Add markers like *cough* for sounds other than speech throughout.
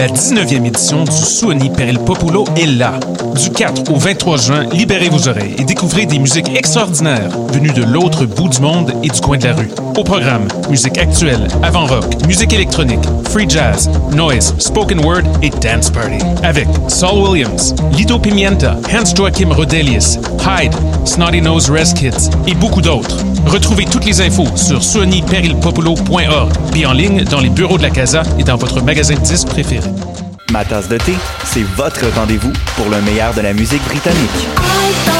La 19e édition du Suoni per il est là. Du 4 au 23 juin, libérez vos oreilles et découvrez des musiques extraordinaires venues de l'autre bout du monde et du coin de la rue. Au programme, musique actuelle, avant-rock, musique électronique, free jazz, noise, spoken word et dance party. Avec Saul Williams, Lido Pimienta, Hans Joachim Rodelius, Hyde, Snotty Nose Res Kids et beaucoup d'autres. Retrouvez toutes les infos sur suoniperilpopolo.org puis en ligne dans les bureaux de la Casa et dans votre magasin de disques préféré. Ma tasse de thé, c'est votre rendez-vous pour le meilleur de la musique britannique.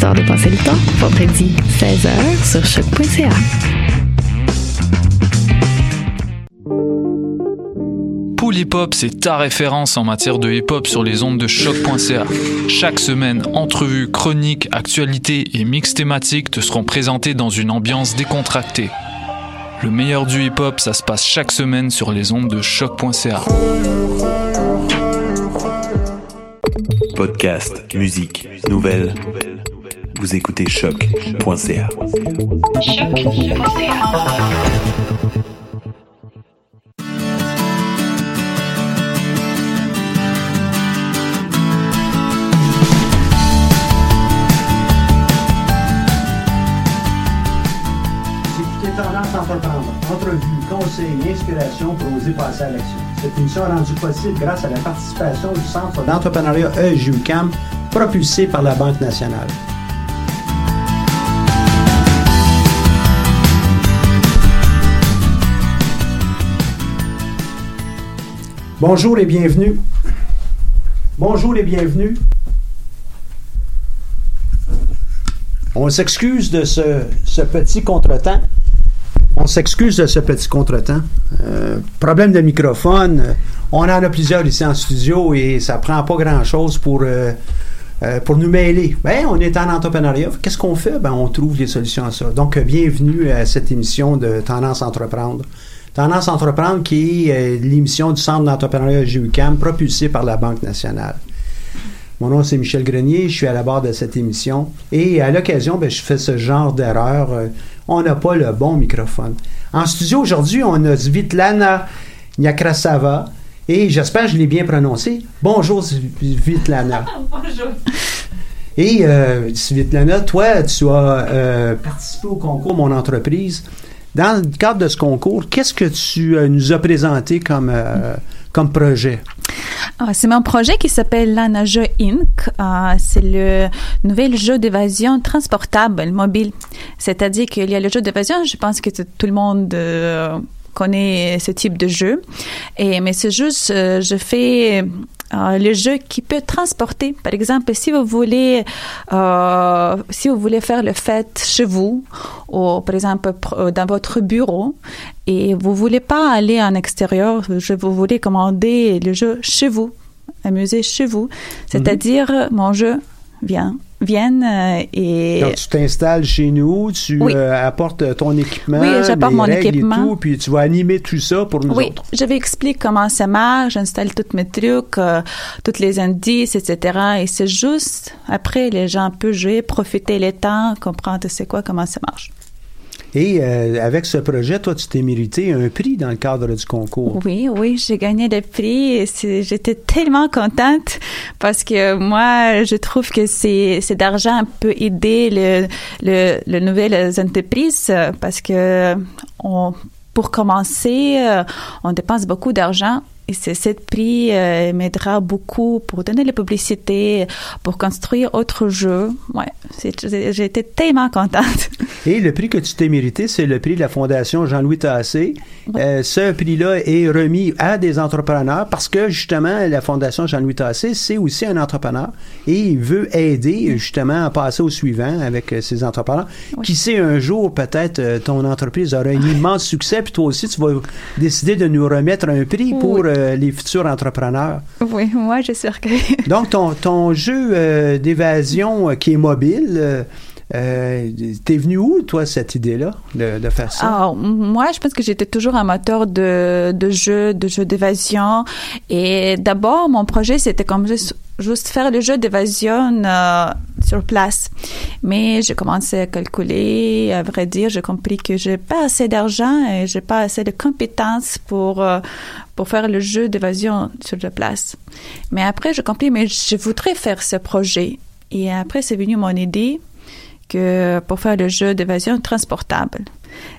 Histoire de passer le temps, vendredi 16h sur choc.ca. Pool Hip Hop, c'est ta référence en matière de hip hop sur les ondes de choc.ca. Chaque semaine, entrevues, chroniques, actualités et mix thématiques te seront présentés dans une ambiance décontractée. Le meilleur du hip hop, ça se passe chaque semaine sur les ondes de choc.ca. Podcast, musique, nouvelles. Vous écoutez choc.ca. Vous écoutez Tendance Entreprendre. Entrevue, conseils, inspiration pour oser passer à l'action. Cette émission est rendue possible grâce à la participation du Centre d'entrepreneuriat EJUCAM, propulsé par la Banque nationale. Bonjour et bienvenue. Bonjour et bienvenue. On s'excuse de ce, ce petit contretemps. On s'excuse de ce petit contretemps. Euh, problème de microphone. On en a plusieurs ici en studio et ça prend pas grand-chose pour, euh, euh, pour nous mêler. Ben, on est en entrepreneuriat. Qu'est-ce qu'on fait? Ben, on trouve des solutions à ça. Donc, bienvenue à cette émission de Tendance Entreprendre. Tendance Entreprendre qui est euh, l'émission du Centre d'entrepreneuriat JUCAM propulsée par la Banque nationale. Mon nom, c'est Michel Grenier. Je suis à la barre de cette émission. Et à l'occasion, ben, je fais ce genre d'erreur. Euh, on n'a pas le bon microphone. En studio, aujourd'hui, on a Svitlana Nyakrasava. Et j'espère que je l'ai bien prononcé. Bonjour, Svitlana. *laughs* Bonjour. Et euh, Svitlana, toi, tu as euh, participé au concours Mon entreprise. Dans le cadre de ce concours, qu'est-ce que tu euh, nous as présenté comme, euh, comme projet? Ah, c'est mon projet qui s'appelle Lana Jeu Inc. Ah, c'est le nouvel jeu d'évasion transportable mobile. C'est-à-dire qu'il y a le jeu d'évasion, je pense que tout le monde euh, connaît ce type de jeu. Et, mais c'est juste, euh, je fais euh, le jeu qui peut transporter. Par exemple, si vous voulez, euh, si vous voulez faire le fête chez vous, ou par exemple pr- dans votre bureau, et vous voulez pas aller en extérieur, je vous voulez commander le jeu chez vous, amuser chez vous. C'est-à-dire, mon jeu vient, vienne euh, et Donc, tu t'installes chez nous, tu Oui. euh, apportes ton équipement, Oui, j'apporte les mon équipement. et tout, puis tu vas animer tout ça pour nous Oui, autres. je vais expliquer comment ça marche, j'installe tous mes trucs, euh, tous les indices, etc. Et c'est juste, après, les gens peuvent jouer, profiter le temps, comprendre c'est quoi, comment ça marche. Et euh, avec ce projet, toi, tu t'es mérité un prix dans le cadre du concours. Oui, oui, j'ai gagné le prix j'étais tellement contente parce que moi, je trouve que c'est d'argent peut aider le, le, le nouvelles entreprises parce que on, pour commencer, euh, on dépense beaucoup d'argent Et cette prix euh, m'aidera beaucoup pour donner la publicité, pour construire autre jeux. Ouais, j'ai été tellement contente. *laughs* Et le prix que tu t'es mérité, c'est le prix de la Fondation Jean-Louis Tassé. Euh, ce prix-là est remis à des entrepreneurs parce que justement, la Fondation Jean-Louis Tassé, c'est aussi un entrepreneur et il veut aider justement à passer au suivant avec euh, ces entrepreneurs. Qui sait, un jour, peut-être, ton entreprise aura un immense succès, puis toi aussi, tu vas décider de nous remettre un prix pour les futurs entrepreneurs. Oui, moi, je suis que... Donc, ton, ton jeu d'évasion qui est mobile, euh, T'es venu où, toi, cette idée-là, de, faire ça? Moi, je pense que j'étais toujours amateur de, de jeux, de jeux d'évasion. Et d'abord, mon projet, c'était comme juste, juste faire le jeu d'évasion euh, sur place. Mais j'ai commencé à calculer, à vrai dire, j'ai compris que j'ai pas assez d'argent et j'ai pas assez de compétences pour, euh, pour faire le jeu d'évasion sur la place. Mais après, j'ai compris, mais je voudrais faire ce projet. Et après, c'est venu mon idée que pour faire le jeu d'évasion transportable.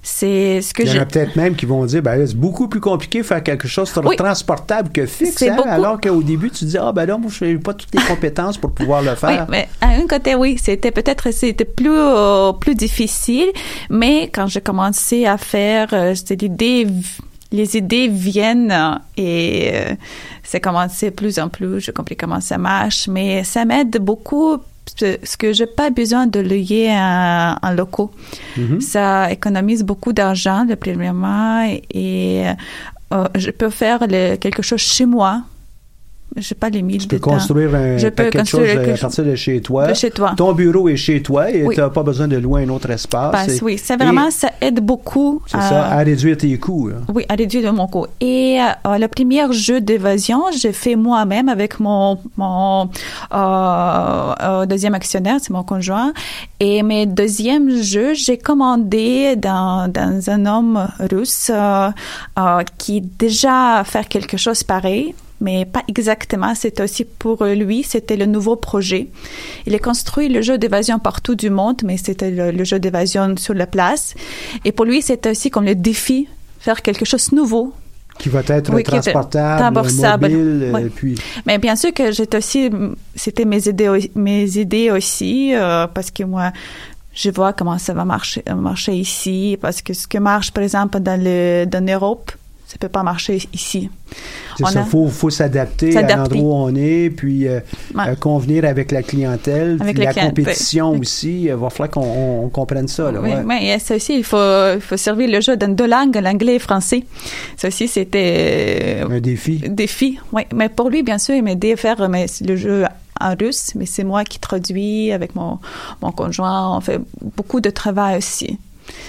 C'est ce que Il y en a peut-être même qui vont dire, ben c'est beaucoup plus compliqué de faire quelque chose de transportable que fixe, hein, alors qu'au début tu dis, ah ben là, moi je n'ai pas toutes les compétences pour pouvoir le *laughs* faire. Oui, mais à un côté, oui, c'était peut-être c'était plus euh, plus difficile, mais quand j'ai commencé à faire, euh, l'idée les idées viennent et euh, c'est commencé plus en plus, je comprends comment ça marche, mais ça m'aide beaucoup ce que j'ai pas besoin de lier en locaux. Mm-hmm. Ça économise beaucoup d'argent, le premièrement, et euh, je peux faire quelque chose chez moi je sais pas les mille Tu peux construire un, je peux chose à partir de chez toi. De chez toi. Ton bureau est chez toi et tu n'as pas besoin de louer un autre espace. oui, c'est vraiment, ça aide beaucoup. C'est ça, à réduire tes coûts. Oui, à réduire mon coût. Et euh, le premier jeu d'évasion, j'ai fait moi-même avec mon, mon euh, euh, deuxième actionnaire, c'est mon conjoint. Et mes deuxièmes jeux, j'ai commandé dans, dans un homme russe euh, euh, qui déjà fait quelque chose pareil mais pas exactement. C'était aussi pour lui, c'était le nouveau projet. Il a construit le jeu d'évasion partout du monde, mais c'était le, jeu d'évasion sur la place. Et pour lui, c'était aussi comme le défi, faire quelque chose de nouveau. Qui va être transportable, mobile, oui. puis... Mais bien sûr que j'étais aussi, c'était mes idées, mes idées aussi, euh, parce que moi, je vois comment ça va marcher, marcher ici, parce que ce que marche, par exemple, dans, le, dans l'Europe, ça peut pas marcher ici. C'est ça, il faut, faut s'adapter à l'endroit où on est, puis euh, euh, convenir avec la clientèle, avec la compétition aussi. Il va falloir qu'on comprenne ça. Là, oui, ouais. ça aussi, il faut, il faut servir le jeu dans deux langues, l'anglais et le français. Ça aussi, c'était... Un défi. Défi, oui. Mais pour lui, bien sûr, il m'a aidé à faire le jeu en russe, mais c'est moi qui traduis avec mon, mon conjoint. On fait beaucoup de travail aussi.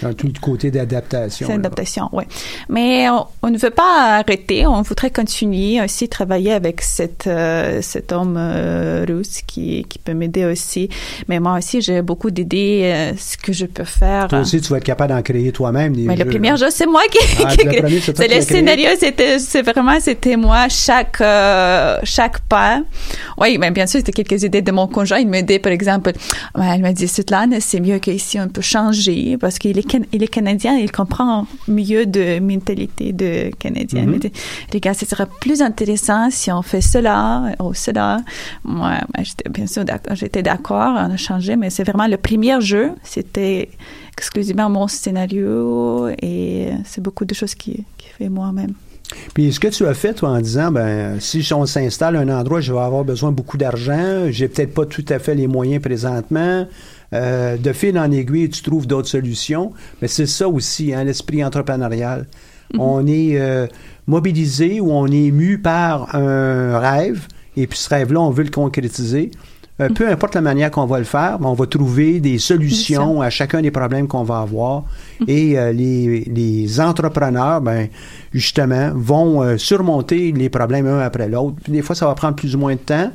Dans tout le côté d'adaptation. C'est l'adaptation, oui. Mais on, ne veut pas arrêter. On voudrait continuer aussi travailler avec cette, euh, cet homme euh, russe qui, qui peut m'aider aussi. Mais moi aussi, j'ai beaucoup d'idées, euh, ce que je peux faire. Toi aussi, tu vas être capable d'en créer toi-même Mais le premier jeu, c'est moi qui, ah, C'est le scénario, c'était, c'est vraiment, c'était moi chaque, chaque pas. Oui, mais bien sûr, c'était quelques idées de mon conjoint. Il m'aidait, par exemple, elle m'a dit, Svetlana, c'est mieux qu'ici, on peut changer parce qu'il est, il est canadien, il comprend mieux de mentalité de canadien. Mm Les gars, ce serait plus intéressant si on fait cela ou cela. Moi, j'étais bien sûr j'étais d'accord, on a changé, mais c'est vraiment le premier jeu. C'était exclusivement mon scénario et c'est beaucoup de choses qui, qui fait moi-même. Puis ce que tu as fait, toi, en disant, ben, si on s'installe à un endroit, je vais avoir besoin de beaucoup d'argent, j'ai peut-être pas tout à fait les moyens présentement, euh, de fil en aiguille, tu trouves d'autres solutions. Mais c'est ça aussi, hein, l'esprit entrepreneurial. Mhm. On est euh, mobilisé ou on est ému par un rêve, et puis ce rêve-là, on veut le concrétiser. Euh, mhm. peu importe la manière qu'on va le faire, on va trouver des solutions à chacun des problèmes qu'on va avoir. Mhm. Et les, les, entrepreneurs, ben, justement, vont surmonter les problèmes un après l'autre. Des fois, ça va prendre plus ou moins de temps.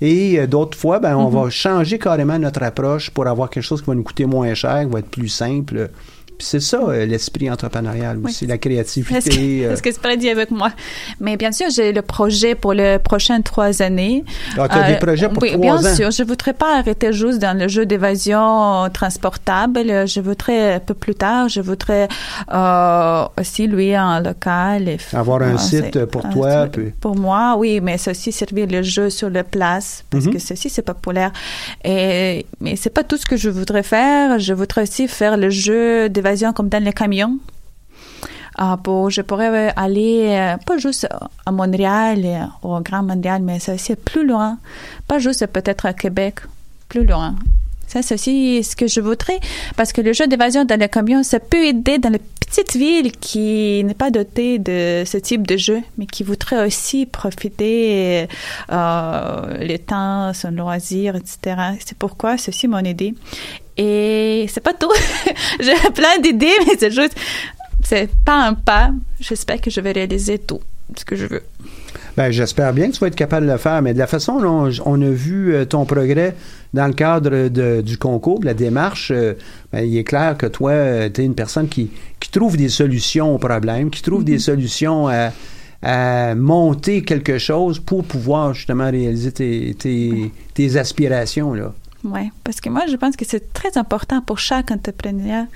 Et euh, d'autres fois, ben, on va mhm. changer carrément notre approche pour avoir quelque chose qui va nous coûter moins cher, qui va être plus simple. C'est ça, euh, l'esprit entrepreneurial Oui. aussi, la Est-ce que, créativité. euh. est-ce que c'est pas dit avec moi? Mais bien sûr, j'ai le projet pour les prochaines trois années. Ah, t'as des Euh, projets pour oui, trois bien ans? sûr. Je voudrais pas arrêter juste dans le jeu d'évasion transportable. Je voudrais un peu plus tard, je voudrais euh, aussi louer un local. Et Avoir un site pour toi, puis- Pour moi, oui, mais aussi servir le jeu sur la place parce Mhm. que ceci c'est populaire. Et mais c'est pas tout ce que je voudrais faire. Je voudrais aussi faire le jeu d'évasion comme dans les camions. Ah, pour, je pourrais euh, aller euh, pas juste à Montréal et au Grand Montréal, mais c'est aussi plus loin. Pas juste peut-être à Québec, plus loin. Ça, c'est aussi ce que je voudrais, parce que le jeu d'évasion dans le camion, ça peut aider dans les petites villes qui n'est pas dotée de ce type de jeu, mais qui voudraient aussi profiter euh, le temps, son loisir, etc. C'est pourquoi ceci mon idée. Et c'est pas tout. *laughs* J'ai plein d'idées, mais c'est juste, c'est pas un pas. J'espère que je vais réaliser tout ce que je veux. Ben, j'espère bien que tu vas être capable de le faire, mais de la façon dont on a vu euh, ton progrès dans le cadre de- du concours, de la démarche, euh, ben, il est clair que toi, tu es une personne qui, qui trouve des solutions aux problèmes, qui trouve des solutions à, à monter quelque chose pour pouvoir justement réaliser tes, tes, tes aspirations. Là. Oui, parce que moi, je pense que c'est très important pour chaque entrepreneur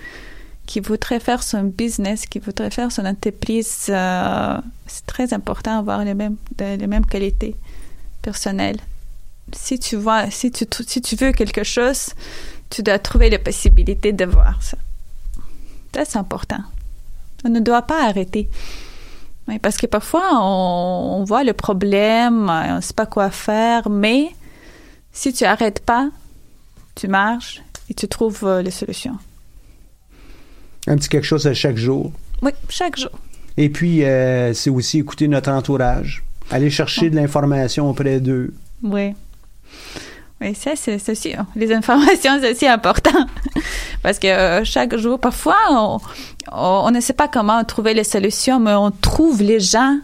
qui voudrait faire son business, qui voudrait faire son entreprise. euh, c'est très important d'avoir les mêmes, les mêmes qualités personnelles. Si tu vois, si tu, si tu veux quelque chose, tu dois trouver la possibilité de voir ça. Ça, c'est important. On ne doit pas arrêter. Oui, parce que parfois, on, on voit le problème, on ne sait pas quoi faire, mais si tu arrêtes pas, tu marches et tu trouves euh, les solutions. Un petit quelque chose à chaque jour. Oui, chaque jour. Et puis, euh, c'est aussi écouter notre entourage, aller chercher de l'information auprès d'eux. Oui. Oui, ça, c'est c'est aussi. Les informations, c'est aussi important. *laughs* Parce que euh, chaque jour, parfois, on, on, on ne sait pas comment trouver les solutions, mais on trouve les gens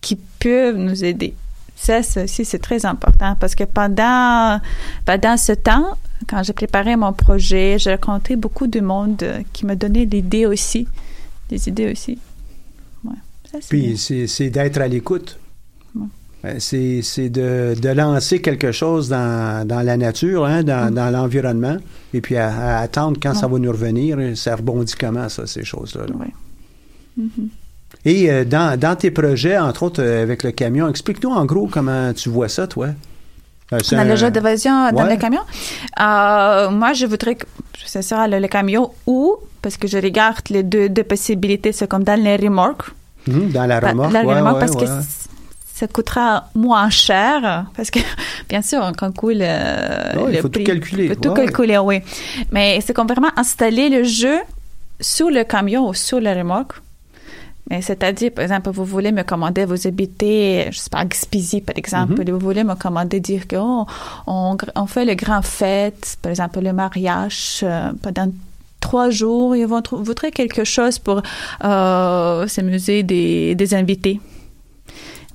qui peuvent nous aider. Ça, c'est aussi, c'est très important. Parce que pendant, pendant ce temps, quand j'ai préparé mon projet, j'ai rencontré beaucoup de monde euh, qui me donnait l'idée aussi. Des idées aussi. Ouais. Ça. Puis c'est c'est d'être à l'écoute. Ouais. Euh, C'est c'est de, de lancer quelque chose dans, dans la nature, hein, dans, dans l'environnement, et puis à, à attendre quand ça va nous revenir. Ça rebondit comment, ça, ces choses-là? là? Mhm. Et euh, dans, dans tes projets, entre autres euh, avec le camion, explique-nous en gros comment tu vois ça, toi? Dans un- le jeu d'évasion dans le camion. Euh, moi, je voudrais que ce sera le, le camion ou, parce que je regarde les deux, deux possibilités, c'est comme dans les remorques. Mhm, dans la Dans remorque. la ouais, remorque, ouais, parce que ouais. ça coûtera moins cher, parce que, *laughs* bien sûr, on calcule euh, Ouais, il le faut tout calculer, faut tout calculer, oui. Mais c'est comme vraiment installer le jeu sur le camion ou sur la remorque. C'est-à-dire, par exemple, vous voulez me commander, vous habitez, je sais pas, Gaspésie, par exemple, Mhm. et vous voulez me commander, dire que oh, on, on fait le grand fête, par exemple, le mariage, euh, pendant trois jours, ils vont trou- voudrait quelque chose pour euh, s'amuser des, des invités.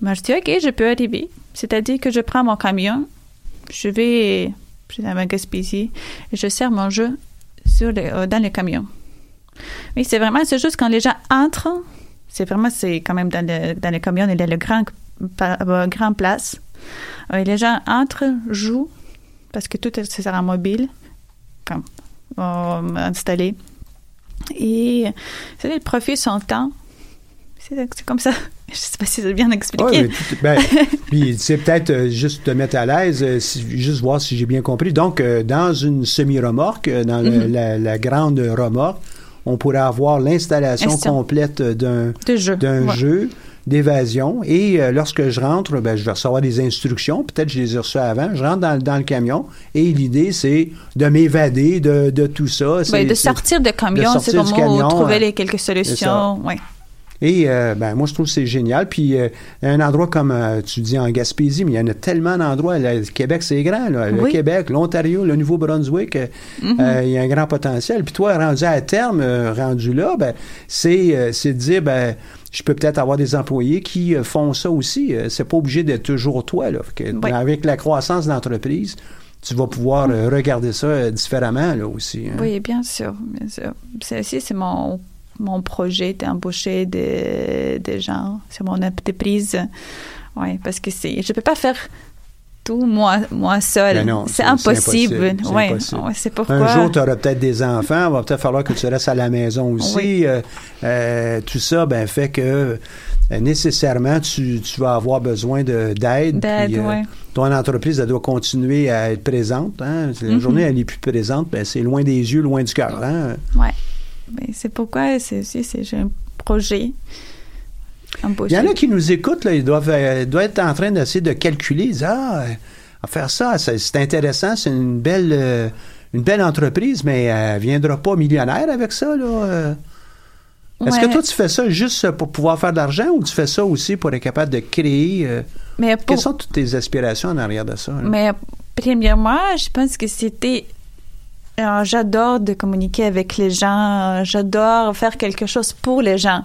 Moi, je dis, OK, je peux arriver. C'est-à-dire que je prends mon camion, je vais je vais à Gaspésie et je sers mon jeu sur le, euh, dans le camion. Oui, c'est vraiment, c'est juste quand les gens entrent, c'est vraiment, c'est quand même dans le, dans le camion, il y a le grand, euh, grand place. Euh, les gens entrent, jouent, parce que tout en mobile, comme, euh, installé. Et c'est ils profitent son temps. C'est comme ça. *laughs* Je sais pas si c'est bien expliqué. Ouais, tout- ben, *laughs* puis c'est peut-être juste te mettre à l'aise, si- juste voir si j'ai bien compris. Donc, dans une semi-remorque, dans le- Mhm. la, la grande remorque, on pourrait avoir l'installation Installation. complète d'un jeu. d'un Ouais. jeu d'évasion. Et euh, lorsque je rentre, ben, je vais recevoir des instructions. Peut-être que je les ai reçues avant. Je rentre dans, dans le camion et l'idée, c'est de m'évader de, de tout ça. Ouais, de sortir de camion, de c'est comment camion, trouver euh, les quelques solutions. Ouais. Et euh, ben moi je trouve que c'est génial. Puis euh, un endroit comme euh, tu dis en Gaspésie, mais il y en a tellement d'endroits. Le Québec c'est grand. Là. Le Oui. Québec, l'Ontario, le Nouveau-Brunswick, Mhm. il y a un grand potentiel. Puis toi rendu à terme, rendu là, ben c'est c'est de dire ben je peux peut-être avoir des employés qui font ça aussi. C'est pas obligé d'être toujours toi là. Fait que Oui. Avec la croissance de l'entreprise. tu vas pouvoir euh, regarder ça différemment là aussi. hein. Oui, bien sûr, bien sûr. C'est mon mon projet d'embaucher des, des gens sur mon entreprise. Oui, parce que c'est je peux pas faire tout moi moi seul. C'est impossible. impossible, c'est pourquoi. Un jour, tu auras peut-être des enfants, il va peut-être falloir que tu restes à la maison aussi. Oui. Euh, euh, tout ça ben, fait que euh, nécessairement, tu, tu vas avoir besoin de- d'aide. D'aide, puis, ouais. Ton entreprise, elle doit continuer à être présente. Hein? La Mhm. journée, elle n'est plus présente, ben, c'est loin des yeux, loin du cœur. Hein? Ouais. C'est pourquoi c'est aussi c'est j'ai un projet. Il y en a qui nous écoutent, là, ils doivent, euh, doivent être en train d'essayer de calculer. Ils disent, ah, euh, faire ça, c'est intéressant, c'est une belle, euh, une belle entreprise, mais elle ne viendra pas millionnaire avec ça. Là. Est-ce Ouais. que toi, tu fais ça juste pour pouvoir faire de l'argent ou tu fais ça aussi pour être capable de créer? euh, Mais pour- Quelles sont toutes tes aspirations en arrière de ça? là? Mais premièrement, je pense que c'était. Euh, j'adore de communiquer avec les gens. J'adore faire quelque chose pour les gens,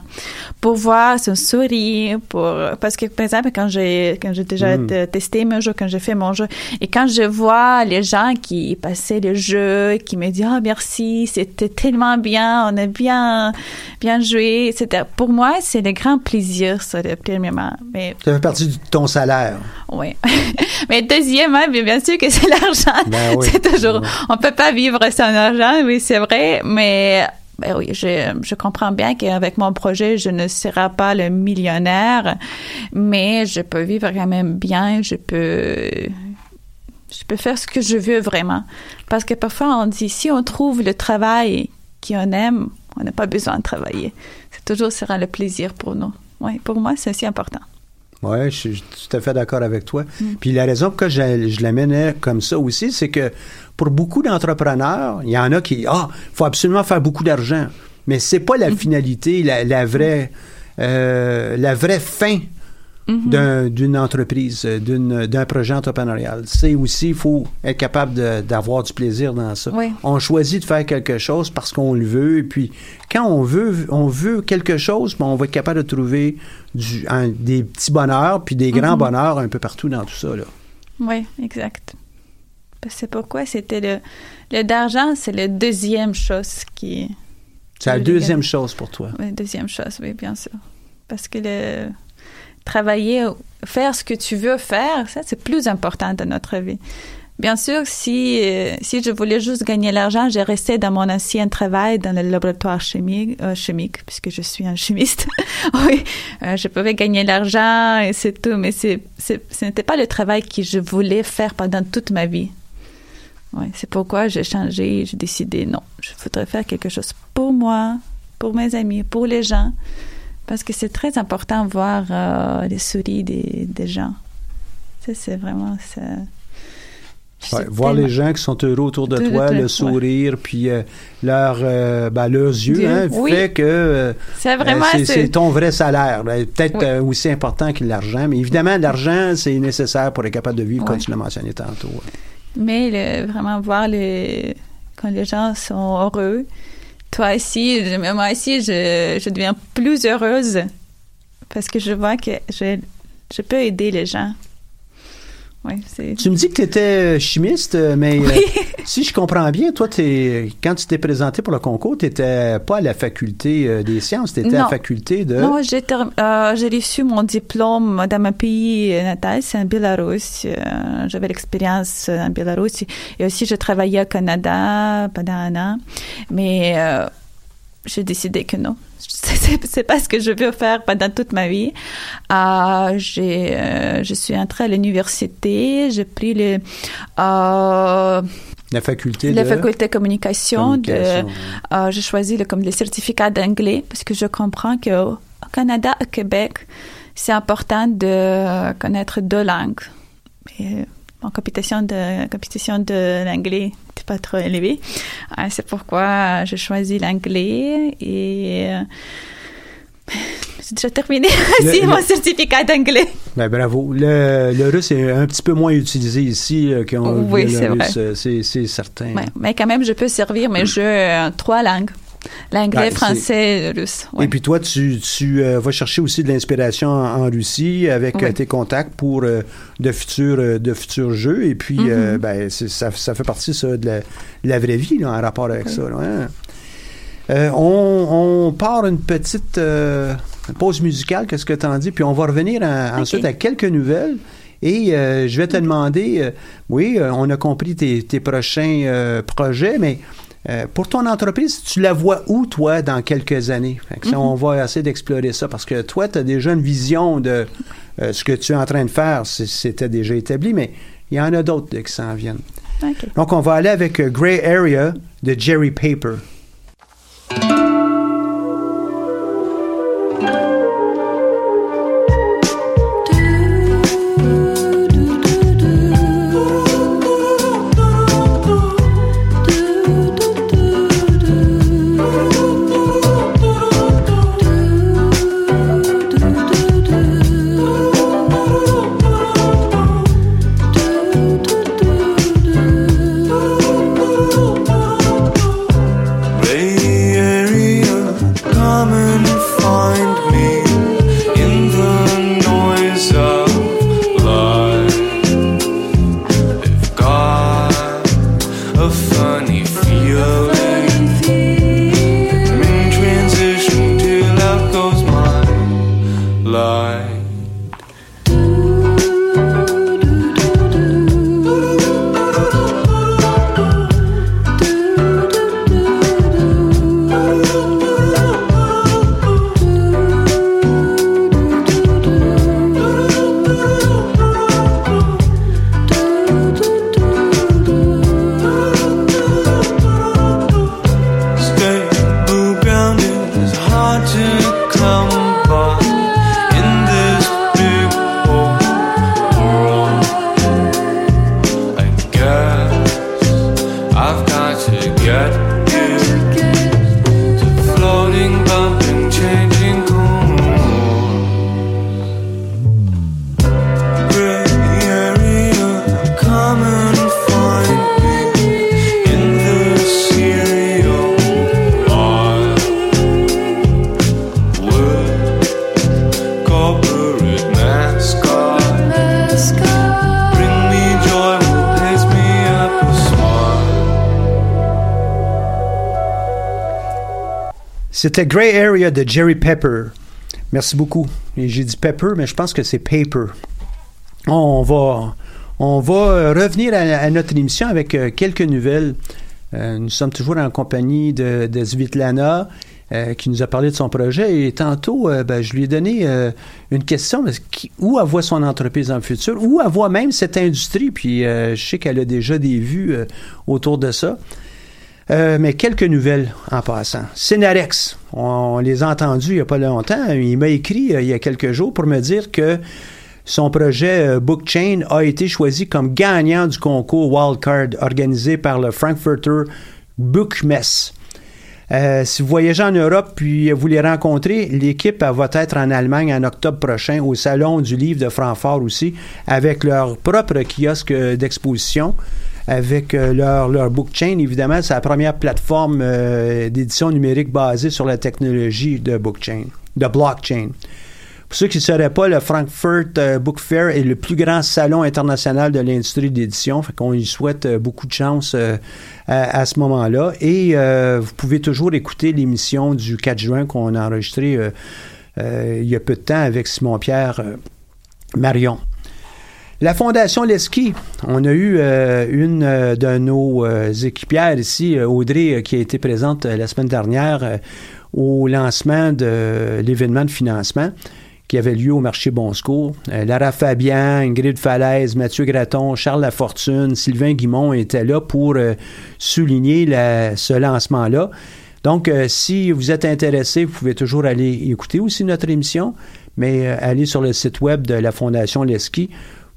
pour voir son sourire, pour parce que par exemple quand j'ai quand j'ai déjà Mm. testé mon jeu, quand j'ai fait mon jeu, et quand je vois les gens qui passaient le jeu, qui me disent ah merci, c'était tellement bien, on a bien bien joué, etc. Pour moi, c'est le grand plaisir, ça, le premièrement. Mais Ça fait partie de ton salaire. oui. *laughs* Mais deuxièmement, bien, sûr que c'est *laughs* l'argent. Ben oui. C'est toujours, on peut pas vivre sans argent, oui, c'est vrai, mais ben oui, je, je comprends bien qu'avec mon projet, je ne serai pas le millionnaire, mais je peux vivre quand même bien, je peux, je peux faire ce que je veux vraiment. Parce que parfois, on dit, si on trouve le travail qu'on aime, on n'a pas besoin de travailler. C'est toujours sera le plaisir pour nous. Oui, pour moi, c'est aussi important. Oui, je suis tout à fait d'accord avec toi. Mm. Puis la raison pourquoi je, je l'amenais comme ça aussi, c'est que pour beaucoup d'entrepreneurs, il y en a qui ah, faut absolument faire beaucoup d'argent, mais c'est pas la finalité, la, la vraie, euh, la vraie fin d'un- d'une entreprise, d'un projet entrepreneurial. C'est aussi, il faut être capable d'avoir du plaisir dans ça. Oui. On choisit de faire quelque chose parce qu'on le veut, et puis quand on veut, on veut quelque chose, ben, on va être capable de trouver du, un- des petits bonheurs, puis des grands Mhm. bonheurs un peu partout dans tout ça. Là. Oui, exact. C'est pourquoi c'était le, le d'argent, c'est la deuxième chose qui. C'est la deuxième chose pour toi. Oui, deuxième chose, oui, bien sûr. Parce que le travailler, faire ce que tu veux faire, ça, c'est plus important dans notre vie. Bien sûr, si, euh, si je voulais juste gagner l'argent, j'ai resté dans mon ancien travail dans le laboratoire chimique, euh, chimique puisque je suis un chimiste. *laughs* oui, euh, je pouvais gagner l'argent et c'est tout, mais c'est, c'est, ce n'était pas le travail que je voulais faire pendant toute ma vie. Ouais, c'est pourquoi j'ai changé, j'ai décidé non, je voudrais faire quelque chose pour moi, pour mes amis, pour les gens, parce que c'est très important de voir euh, les souris des, des gens. Ça, c'est vraiment ça. Ouais, voir les gens qui sont heureux autour de toi, le ouais. sourire, puis euh, leur, euh, ben, leurs yeux, Dieu, hein, oui. fait que euh, C'est ton vrai salaire. Peut-être Oui. aussi important que l'argent, mais évidemment, l'argent, c'est nécessaire pour être capable de vivre, comme tu l'as mentionné tantôt. Mais vraiment voir quand les gens sont heureux. Toi aussi, je- moi aussi, je, je deviens plus heureuse parce que je vois que je, je peux aider les gens. Tu me dis que tu étais chimiste, euh, mais euh, *laughs* si je comprends bien, toi, t'es, quand tu t'es présenté pour le concours, tu n'étais pas à la faculté euh, des sciences, tu étais à la faculté de... Non, j'ai euh, reçu mon diplôme dans mon pays natal, c'est en Biélorussie. Euh, J'avais l'expérience en Biélorussie et aussi j'ai travaillé au Canada pendant un an, mais euh, j'ai décidé que non. C'est pas ce que je veux faire pendant toute ma vie. Euh, j'ai, euh, je suis entrée à l'université, j'ai pris le, euh, la faculté la de... faculté communication. de- j'ai choisi le, comme les certificats d'anglais parce que je comprends que au Canada, au Québec, c'est important de connaître deux langues. Et en compétition de compétition de l'anglais pas trop élevée. Euh, c'est pourquoi j'ai choisi l'anglais et euh, *laughs* j'ai déjà terminé aussi mon certificat d'anglais. Ben, bravo. Le, le russe est un petit peu moins utilisé ici euh, qu'en Oui, c'est vrai. euh, c'est, c'est certain. Ouais, mais quand même, je peux servir mes jeux en trois langues. L'anglais, Ben, français, russe. ouais. Et puis toi, tu, tu euh, vas chercher aussi de l'inspiration en, en Russie avec Oui. euh, tes contacts pour euh, de, futurs, de futurs jeux. Et puis, Mhm. ben, ça, ça fait partie ça, de, la, de la vraie vie là, en rapport avec ça. là, hein. On, on part une petite pause musicale, qu'est-ce que tu en dis? Puis on va revenir en- ensuite à quelques nouvelles. Et je vais te demander, euh, oui, on a compris tes, tes prochains projets, mais euh, pour ton entreprise, tu la vois où, toi, dans quelques années? Fait que ça, Mhm. On va essayer d'explorer ça parce que toi, tu as déjà une vision de euh, ce que tu es en train de faire. C'était déjà établi, mais il y en a d'autres qui s'en viennent. Donc, on va aller avec euh, Gray Area de Jerry Paper. C'était Gray Area de Jerry Pepper. Merci beaucoup. J'ai dit Pepper, mais je pense que c'est Paper. On va, euh, revenir à, notre émission avec euh, quelques nouvelles. Euh, nous sommes toujours en compagnie de, de Svitlana, qui nous a parlé de son projet. Et tantôt, ben, je lui ai donné une question où elle voit son entreprise dans le futur, où elle voit même cette industrie? Puis je sais qu'elle a déjà des vues autour de ça. Euh, mais quelques nouvelles en passant. Scénarex, on les a entendus il n'y a pas longtemps. Il m'a écrit euh, il y a quelques jours pour me dire que son projet euh, Bookchain a été choisi comme gagnant du concours Wildcard organisé par le Frankfurter Bookmesse. Euh, si vous voyagez en Europe puis vous les rencontrez, l'équipe va être en Allemagne en octobre prochain au Salon du Livre de Francfort aussi, avec leur propre kiosque d'exposition, avec euh, leur, leur Bookchain. Évidemment, c'est la première plateforme euh, d'édition numérique basée sur la technologie de Bookchain, de blockchain. Pour ceux qui ne sauraient pas, le Frankfurt euh, Book Fair est le plus grand salon international de l'industrie d'édition. Fait qu'on lui souhaite euh, beaucoup de chance euh, à, à ce moment-là. Et euh, vous pouvez toujours écouter l'émission du 4 juin qu'on a enregistrée il y a peu de temps avec Simon-Pierre Marion. La Fondation Leski, on a eu euh, une euh, de nos euh, équipières ici, Audrey, qui a été présente la semaine dernière au lancement de l'événement de financement qui avait lieu au marché Bon Secours. Lara Fabian, Ingrid Falaise, Mathieu Graton, Charles Lafortune, Sylvain Guimont étaient là pour souligner ce lancement-là. Donc, si vous êtes intéressé, vous pouvez toujours aller écouter aussi notre émission, mais aller sur le site web de la Fondation Leski.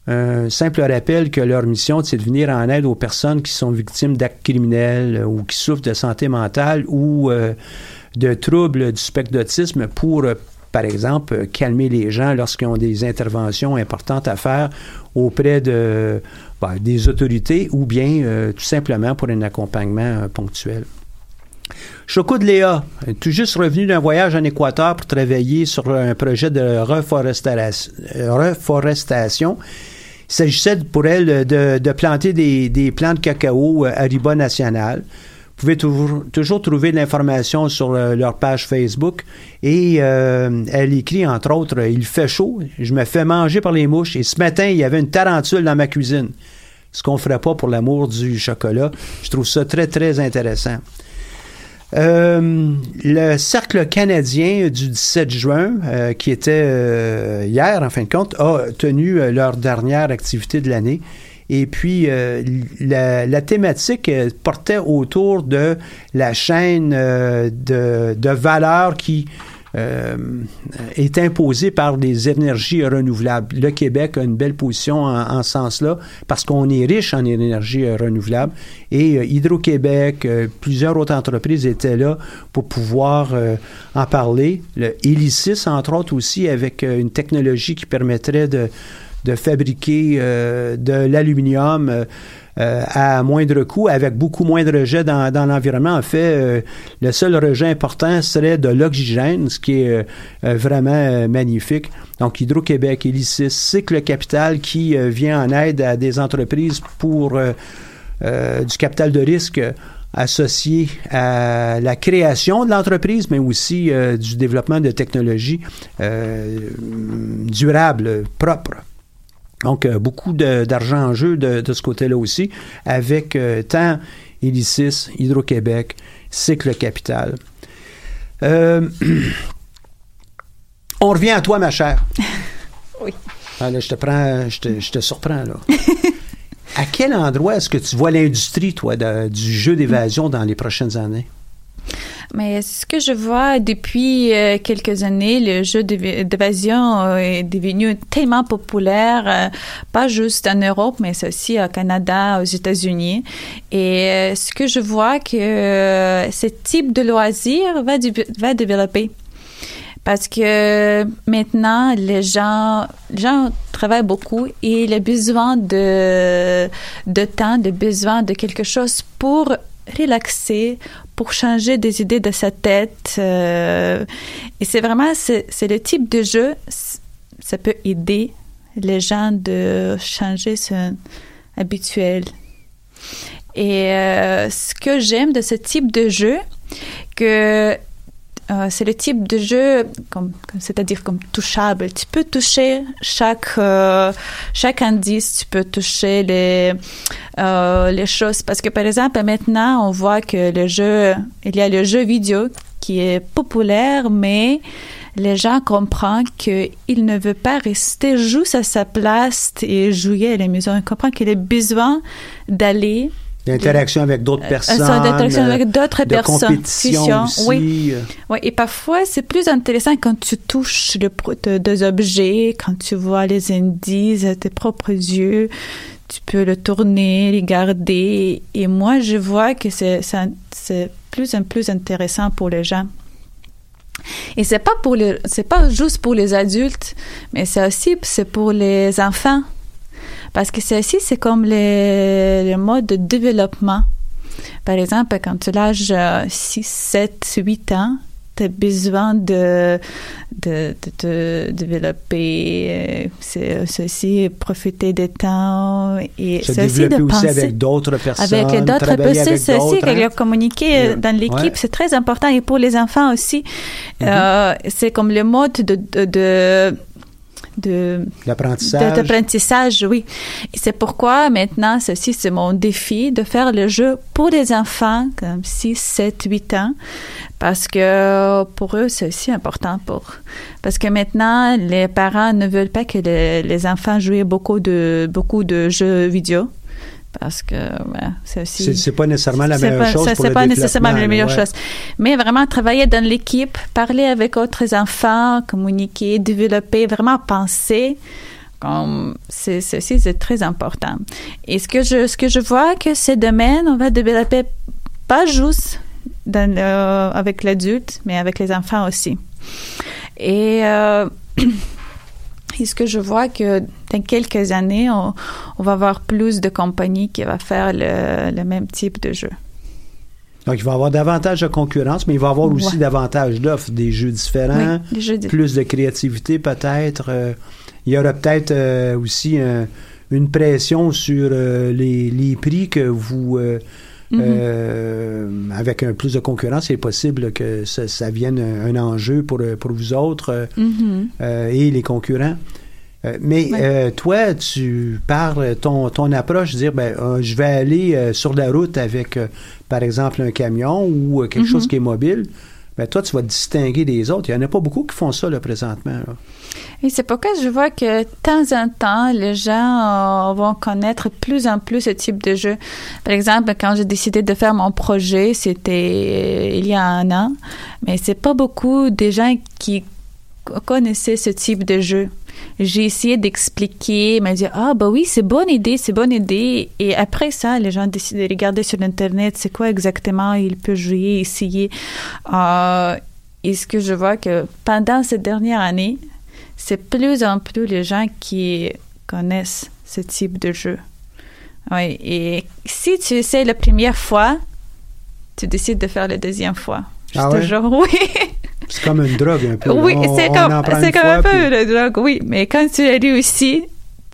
Un simple rappel que leur mission, c'est de venir en aide aux personnes qui sont victimes d'actes criminels euh, ou qui souffrent de santé mentale ou euh, de troubles du spectre pour, euh, par exemple, calmer les gens lorsqu'ils ont des interventions importantes à faire auprès de, ben, des autorités ou bien tout simplement pour un accompagnement ponctuel. Choco de Léa, tout juste revenu d'un voyage en Équateur pour travailler sur un projet de reforestation? Il s'agissait pour elle de, planter des, des plants de cacao euh, Ariba National. Vous pouvez toujours, toujours trouver de l'information sur euh, leur page Facebook. Et euh, elle écrit, entre autres, Il fait chaud, je me fais manger par les mouches. Et ce matin, il y avait une tarentule dans ma cuisine. Ce qu'on ne ferait pas pour l'amour du chocolat. Je trouve ça très, très intéressant. Euh, le Cercle canadien du 17 juin, euh, qui était euh, hier, en fin de compte, a tenu leur dernière activité de l'année. Et puis, la, thématique portait autour de la chaîne de, de valeur qui euh, est imposée par les énergies renouvelables. Le Québec a une belle position en, en ce sens-là parce qu'on est riche en énergie euh, renouvelable. Et euh, Hydro-Québec, plusieurs autres entreprises étaient là pour pouvoir en parler. Le entre autres, aussi, avec une technologie qui permettrait de, de fabriquer euh, de l'aluminium euh, euh, à moindre coût, avec beaucoup moins de rejets dans, dans l'environnement. En fait, euh, le seul rejet important serait de l'oxygène, ce qui est euh, euh, vraiment euh, magnifique. Donc, Hydro-Québec, Hélicis, Cycle Capital qui euh, vient en aide à des entreprises pour du capital de risque associé à la création de l'entreprise, mais aussi du développement de technologies durables, propres. Donc, euh, beaucoup d'argent en jeu de, de ce côté-là aussi, avec euh, tant Hélicis, Hydro-Québec, Cycle Capital. Euh, *clears throat* on revient à toi, ma chère. *laughs* Oui. Ah, là, je te prends, je te, je te surprends, là. *laughs* à quel endroit est-ce que tu vois l'industrie, toi, de- du jeu d'évasion dans les prochaines années? Mais ce que je vois depuis euh, quelques années, le jeu d'év- d'évasion euh, est devenu tellement populaire, euh, pas juste en Europe, mais aussi au Canada, aux États-Unis. Et ce que je vois que ce type de loisir va, va développer. Parce que maintenant, les gens, les gens travaillent beaucoup et il a besoin de, de temps, de besoin de quelque chose pour relaxer, pour changer des idées de sa tête. euh, et c'est vraiment, c'est le type de jeu, ça peut aider les gens de changer son habituel. Et euh, ce que j'aime de ce type de jeu, que euh, c'est le type de jeu, comme, c'est-à-dire comme touchable. Tu peux toucher chaque euh, chaque indice, tu peux toucher les euh, les choses parce que par exemple maintenant on voit que le jeu, il y a le jeu vidéo qui est populaire, mais les gens comprennent qu'il ne veut pas rester juste à sa place et jouer à la maison. Il comprend qu'il a besoin d'aller L'interaction avec d'autres Euh, personnes. d'interaction euh, avec d'autres de personnes. compétition aussi. oui. euh. Oui, et parfois, c'est plus intéressant quand tu touches le, des objets, quand tu vois les indices à tes propres yeux. Tu peux le tourner, les garder. Et moi, je vois que c'est plus en plus intéressant pour les gens. Et c'est pas pour les, c'est pas juste pour les adultes, mais c'est aussi c'est pour les enfants. Parce que c'est aussi, c'est comme les, le mode de développement. Par exemple, quand tu as l'âge euh, 6, 7, 8 ans, tu as besoin de, de, de, de développer, euh, c'est c'est aussi profiter des temps et Se aussi de aussi penser avec d'autres personnes. avec d'autres personnes, c'est aussi d'autres, hein. que communiquer euh, dans l'équipe, Ouais. c'est très important et pour les enfants aussi. Mm-hmm. Euh, c'est comme le mode de, de, de d'apprentissage, oui. C'est pourquoi maintenant, ceci, c'est mon défi de faire le jeu pour les enfants, comme 6, 7, 8 ans, parce que pour eux, c'est aussi important pour, parce que maintenant, les parents ne veulent pas que les, les enfants jouent beaucoup de, beaucoup de jeux vidéo. Parce que ouais, c'est aussi. C'est- pas nécessairement la meilleure pas- chose C'est pas nécessairement la meilleure ouais. chose. Mais vraiment travailler dans l'équipe, parler avec autres enfants, communiquer, développer, vraiment penser. Comme c'est ceci c'est très important. Et ce que je ce que je vois que ces domaines on va développer pas juste dans le- avec l'adulte mais avec les enfants aussi. Et euh, *clears throat* Et ce que je vois que dans quelques années, on, on va avoir plus de compagnies qui vont faire le, le même type de jeu. Donc, il va y avoir davantage de concurrence, mais il va y avoir aussi davantage d'offres, des jeux différents, Oui, des jeux di- plus de créativité peut-être. euh, il y aura peut-être euh, aussi un- une pression sur euh, les, les prix que vous... Mhm. euh, avec un plus de concurrence, c'est possible que ça, ça vienne un, un enjeu pour, pour vous autres euh, Mhm. euh, et les concurrents. Euh, mais Ouais. toi, tu parles, ton, ton approche, dire, ben, je vais aller sur la route avec, par exemple, un camion ou quelque Mhm. chose qui est mobile. Ben, toi, tu vas te distinguer des autres. Il n'y en a pas beaucoup qui font ça, là, présentement. là. Et c'est pourquoi je vois que de temps en temps, les gens euh, vont connaître plus en plus ce type de jeu. Par exemple, quand j'ai décidé de faire mon projet, c'était euh, il y a un an, mais c'est pas beaucoup de gens qui connaissaient ce type de jeu. J'ai essayé d'expliquer, mais dire ah bah oui c'est bonne idée, c'est bonne idée. Et après ça, les gens décident de regarder sur internet, c'est quoi exactement ils peuvent jouer, essayer. Euh, et ce que je vois que pendant cette dernière année, c'est plus en plus les gens qui connaissent ce type de jeu. Oui, et si tu essaies la première fois, tu décides de faire la deuxième fois. Ah ouais? jure, *laughs* oui. C'est comme une drogue un peu. Oui, c'est comme, c'est une comme un peu la drogue, oui. Mais quand tu as réussi,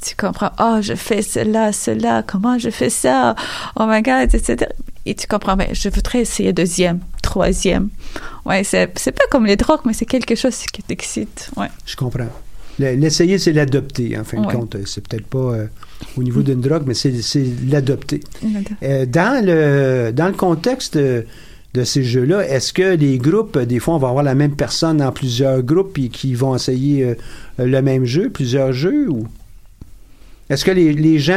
tu comprends, oh, je fais cela, cela, comment je fais ça, oh my God, etc. Et tu comprends, mais je voudrais essayer deuxième, troisième. Ouais, c'est, c'est pas comme les drogues, mais c'est quelque chose qui t'excite, ouais. Je comprends. Le- L'essayer, c'est l'adopter, en fin de compte. C'est peut-être pas euh, au niveau d'une drogue, mais c'est c'est l'adopter. Euh, dans, le, dans le contexte de, de ces jeux-là, est-ce que les groupes, des fois, on va avoir la même personne dans plusieurs groupes et qui vont essayer euh, le même jeu, plusieurs jeux, ou? Est-ce que les, les gens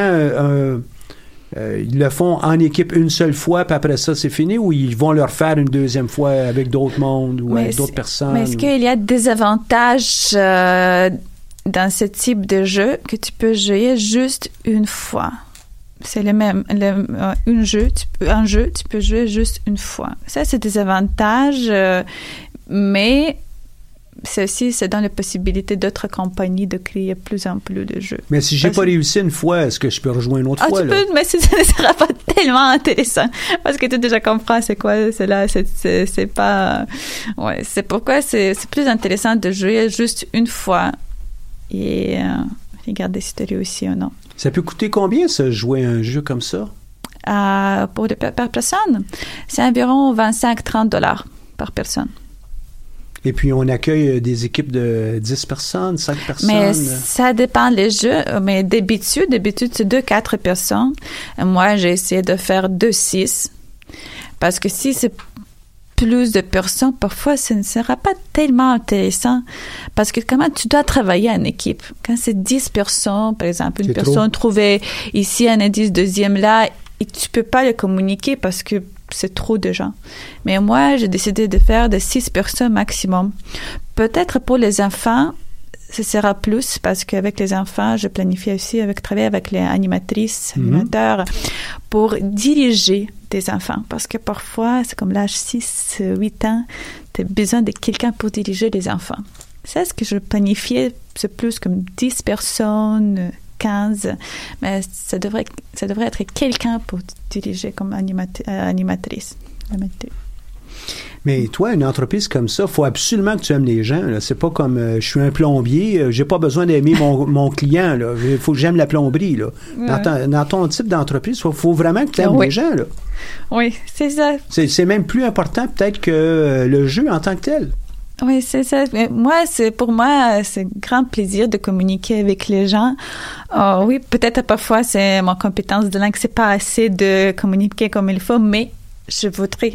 euh, ils le font en équipe une seule fois, puis après ça, c'est fini, ou ils vont le refaire une deuxième fois avec d'autres mondes ou Mais avec d'autres personnes? Mais est-ce qu'il y a des avantages euh, dans ce type de jeu que tu peux jouer juste une fois? C'est le même, le, euh, un jeu, tu peux, un jeu, tu peux jouer juste une fois. Ça, c'est des avantages, mais c'est aussi, c'est dans la possibilité d'autres compagnies de créer plus en plus de jeux. Mais si j'ai pas réussi une fois, est-ce que je peux rejoindre une autre Ah, fois? tu là? peux, mais ce ce ne sera pas tellement intéressant parce que tu déjà comprends c'est quoi cela, c'est pas ouais, c'est pourquoi c'est c'est plus intéressant de jouer juste une fois et euh, regarder si tu réussis ou non. Ça peut coûter combien, ça, jouer à un jeu comme ça? Euh, pour de, par personne, c'est environ 25-30 dollars par personne. Et puis, on accueille euh, des équipes de 10 personnes, 5 personnes. Mais ça dépend des jeux. Mais d'habitude, d'habitude, c'est deux, quatre personnes. Et Moi, j'ai essayé de faire deux, six. Parce que si c'est plus de personnes, parfois, ce ne sera pas tellement intéressant. Parce que comment tu dois travailler en équipe? Quand c'est 10 personnes, par exemple, une trop. personne trouvait ici un indice, deuxième là, et tu peux pas le communiquer parce que c'est trop de gens. Mais moi, j'ai décidé de faire de 6 personnes maximum. Peut-être pour les enfants, ce sera plus parce qu'avec les enfants, je planifie aussi avec travailler avec les animatrices, Mhm. animateurs pour diriger des enfants parce que parfois, c'est comme l'âge 6, 8 ans, tu as besoin de quelqu'un pour diriger les enfants. C'est ce que je planifiais, c'est plus comme 10 personnes, 15, mais ça devrait, ça devrait être quelqu'un pour diriger comme animat- euh, animatrice. Mais toi, une entreprise comme ça, faut absolument que tu aimes les gens. là. C'est pas comme euh, je suis un plombier, euh, j'ai pas besoin d'aimer mon, *laughs* mon client. Il faut que j'aime la plomberie. Là. Dans, ton, dans ton type d'entreprise, il faut, faut vraiment que tu aimes Oui. les gens. là. Oui, c'est ça. C'est c'est même plus important peut-être que euh, le jeu en tant que tel. Oui, c'est ça. Moi, c'est pour moi, c'est grand plaisir de communiquer avec les gens. Euh, oui, peut-être parfois c'est mon compétence de langue, c'est pas assez de communiquer comme il faut, mais je voudrais.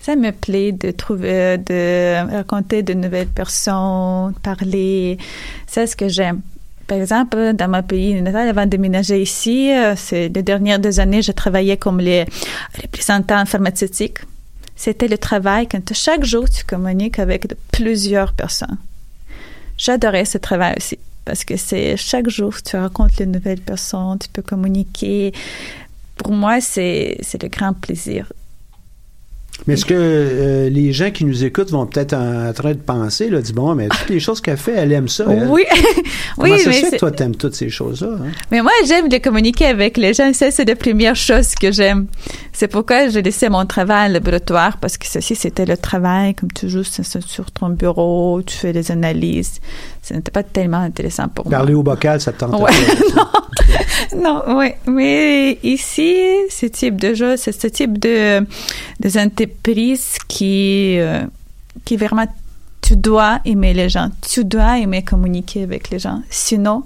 Ça me plaît de trouver, de raconter de nouvelles personnes, parler. C'est ce que j'aime. Par exemple, dans mon pays natal, avant de déménager ici, euh, c'est les dernières deux années, je travaillais comme les représentants pharmaceutiques. C'était le travail quand chaque jour tu communiques avec plusieurs personnes. J'adorais ce travail aussi parce que c'est chaque jour tu rencontres de nouvelles personnes, tu peux communiquer. Pour moi, c'est le grand plaisir. Mais est-ce que euh, les gens qui nous écoutent vont peut-être en, en train de penser, là, dis bon, mais toutes les choses qu'elle fait, elle aime ça. elle. Oui, *laughs* oui, c'est- que toi, t'aimes toutes ces choses-là? hein? Mais moi, j'aime de communiquer avec les gens. Ça, c'est la première chose que j'aime. C'est pourquoi j'ai laissé mon travail à laboratoire, parce que ceci, c'était le travail, comme toujours, c'est sur ton bureau, tu fais des analyses. Ce n'était pas tellement intéressant pour moi. Parler au bocal, ça te tente Ouais, pas. *laughs* Non, oui. Mais ici, ce type de jeu, c'est ce type de des entreprises qui, euh, qui vraiment, tu dois aimer les gens. Tu dois aimer communiquer avec les gens. Sinon,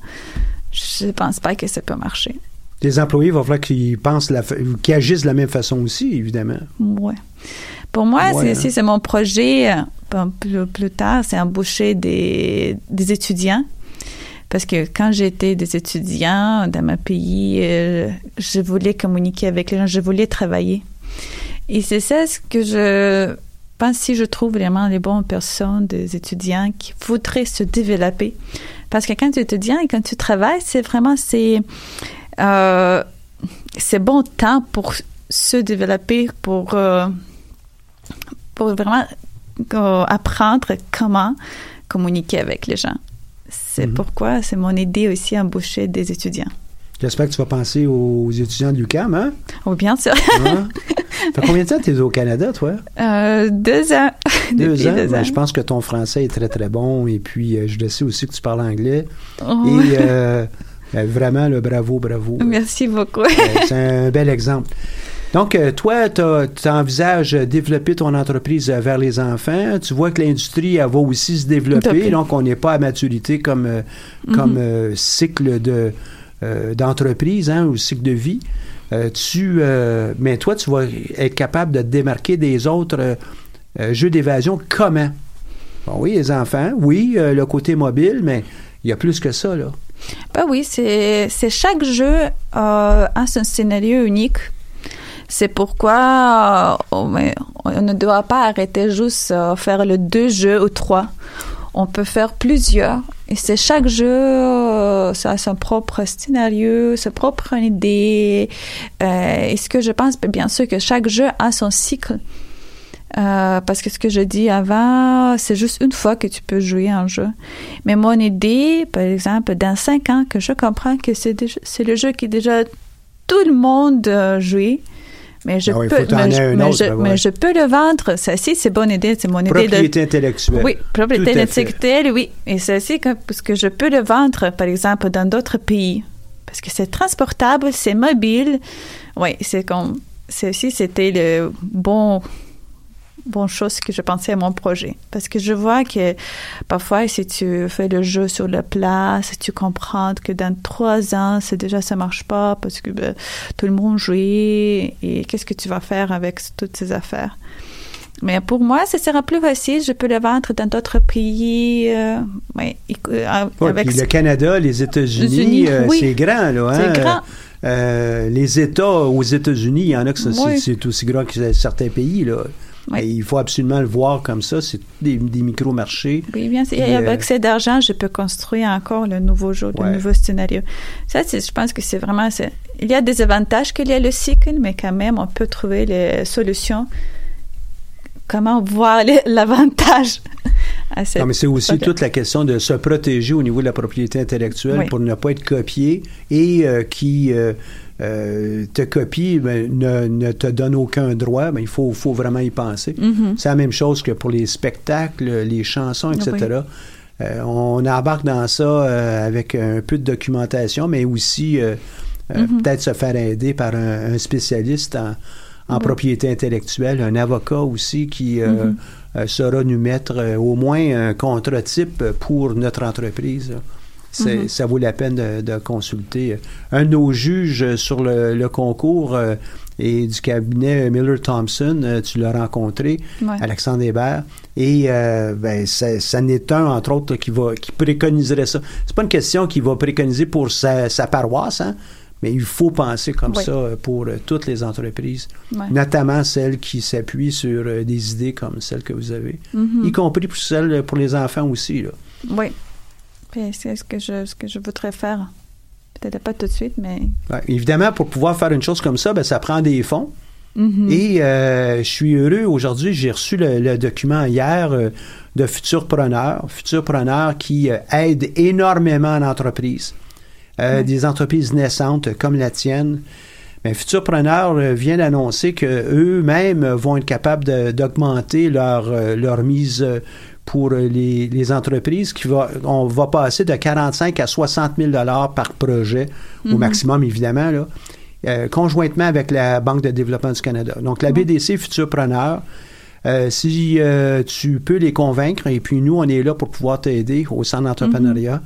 je pense pas que ça peut marcher. Les employés, va falloir qu'ils pensent, la qu'ils agissent de la même façon aussi, évidemment. Ouais. Pour moi, Ouais, c'est hein. mon projet. Plus, plus tard, c'est embaucher des, des étudiants. Parce que quand j'étais des étudiants dans mon pays, euh, je voulais communiquer avec les gens, je voulais travailler. Et c'est ça ce que je pense si je trouve vraiment les bonnes personnes, des étudiants qui voudraient se développer. Parce que quand tu es étudiant et quand tu travailles, c'est vraiment, c'est, euh, c'est bon temps pour se développer, pour, euh, pour vraiment euh, apprendre comment communiquer avec les gens. C'est Mhm. pourquoi c'est mon idée aussi embaucher des étudiants. J'espère que tu vas penser aux étudiants de l'UQAM, hein? Oui, bien sûr. Hein? *laughs* fait combien de temps tu es au Canada, toi? Euh, deux ans. Deux Depuis ans? deux Ben, ans. je pense que ton français est très, très bon. Et puis, euh, je le sais aussi que tu parles anglais. Oh. Et *laughs* euh, ben, vraiment, le bravo, bravo. Merci beaucoup. C'est un bel exemple. Donc, toi, tu envisages développer ton entreprise vers les enfants. Tu vois que l'industrie, elle va aussi se développer. Donc, on n'est pas à maturité comme, euh, cycle de, euh, d'entreprise hein, ou cycle de vie. Euh, tu, euh, mais toi, tu vas être capable de te démarquer des autres jeux d'évasion. Comment? Bon, oui, les enfants. Oui, le côté mobile, mais il y a plus que ça, là. Ben oui, c'est chaque jeu a son scénario unique. C'est pourquoi on, mais on ne doit pas arrêter juste faire le deux jeux ou trois. On peut faire plusieurs. Et c'est chaque jeu, euh, ça a son propre scénario, sa propre idée. Euh, et ce que je pense, ben, bien sûr que chaque jeu a son cycle. Euh, parce que ce que je dis avant, c'est juste une fois que tu peux jouer un jeu. Mais mon idée, par exemple, dans cinq ans, que je comprends que c'est le jeu qui déjà tout le monde euh, joué, mais je Ah oui, peux, mais, je, mais autre, je- ben mais ouais. je peux le vendre. Ça, si, c'est bonne idée, c'est mon idée de Propriété intellectuelle. oui, propriété intellectuelle, oui. Et que, parce que je peux le vendre, par exemple, dans d'autres pays. Parce que c'est transportable, c'est mobile. Oui, c'est comme, aussi, c'était le bon, bon chose que je pensais à mon projet. Parce que je vois que parfois, si tu fais le jeu sur la place, tu comprends que dans trois ans, c'est déjà, ça marche pas parce que ben, tout le monde joue et qu'est-ce que tu vas faire avec toutes ces affaires? Mais pour moi, ce sera plus facile. Je peux le vendre dans d'autres pays. euh, ouais, euh, Ouais, avec le Canada, les États-Unis, euh, oui. c'est grand, là. Hein? C'est grand. Euh, les États aux États-Unis, il y en a que ça, c'est- Oui. c'est aussi grand que certains pays, là. Oui. Et il faut absolument le voir comme ça. C'est des, des micro-marchés. Oui, bien sûr. Et Puis, euh, avec cet argent, je peux construire encore le nouveau jeu, Ouais. le nouveau scénario. Ça, je pense que c'est vraiment. Il y a des avantages qu'il y a le cycle, mais quand même, on peut trouver les solutions. Comment voir *laughs* l'avantage à cette Non, mais c'est aussi toute la question de se protéger au niveau de la propriété intellectuelle Oui. pour ne pas être copié et euh, qui euh, euh, te copie ben, ne, ne te donne aucun droit. Ben, il faut, faut vraiment y penser. Mhm. C'est la même chose que pour les spectacles, les chansons, etc. Euh, on embarque dans ça euh, avec un peu de documentation, mais aussi Mhm. peut-être se faire aider par un, un spécialiste en, en Oui. propriété intellectuelle, un avocat aussi qui euh, euh, saura nous mettre euh, au moins un contrat type pour notre entreprise. Mhm. Ça vaut la peine de, de consulter. Un de nos juges sur le, le concours euh, et du cabinet Miller Thompson, euh, tu l'as rencontré, Ouais. Alexandre Hébert, et euh, ben, ça, ça n'est un, entre autres, qui, va, qui préconiserait ça. C'est pas une question qu'il va préconiser pour sa, sa paroisse, hein, mais il faut penser comme Oui. ça pour euh, toutes les entreprises, Ouais. notamment celles qui s'appuient sur des idées comme celles que vous avez, Mhm. y compris pour celles pour les enfants aussi. Là. Oui. C'est ce que, je, ce que je voudrais faire. Peut-être pas tout de suite, mais Ouais, évidemment, pour pouvoir faire une chose comme ça, ben, ça prend des fonds. Mhm. Et euh, je suis heureux aujourd'hui, j'ai reçu le, le document hier euh, de Futurpreneur, Futurpreneur qui euh, aide énormément en entreprise, Euh, des entreprises naissantes comme la tienne. Mais Futurpreneur vient d'annoncer que eux-mêmes vont être capables de- d'augmenter leur, leur mise pour les, les entreprises qui va on va passer de 45 à 60 000 dollars par projet au Mhm. maximum évidemment là euh, conjointement avec la Banque de développement du Canada. Donc, la BDC Futurpreneur, euh, si euh, tu peux les convaincre, et puis nous, on est là pour pouvoir t'aider au centre d'entrepreneuriat.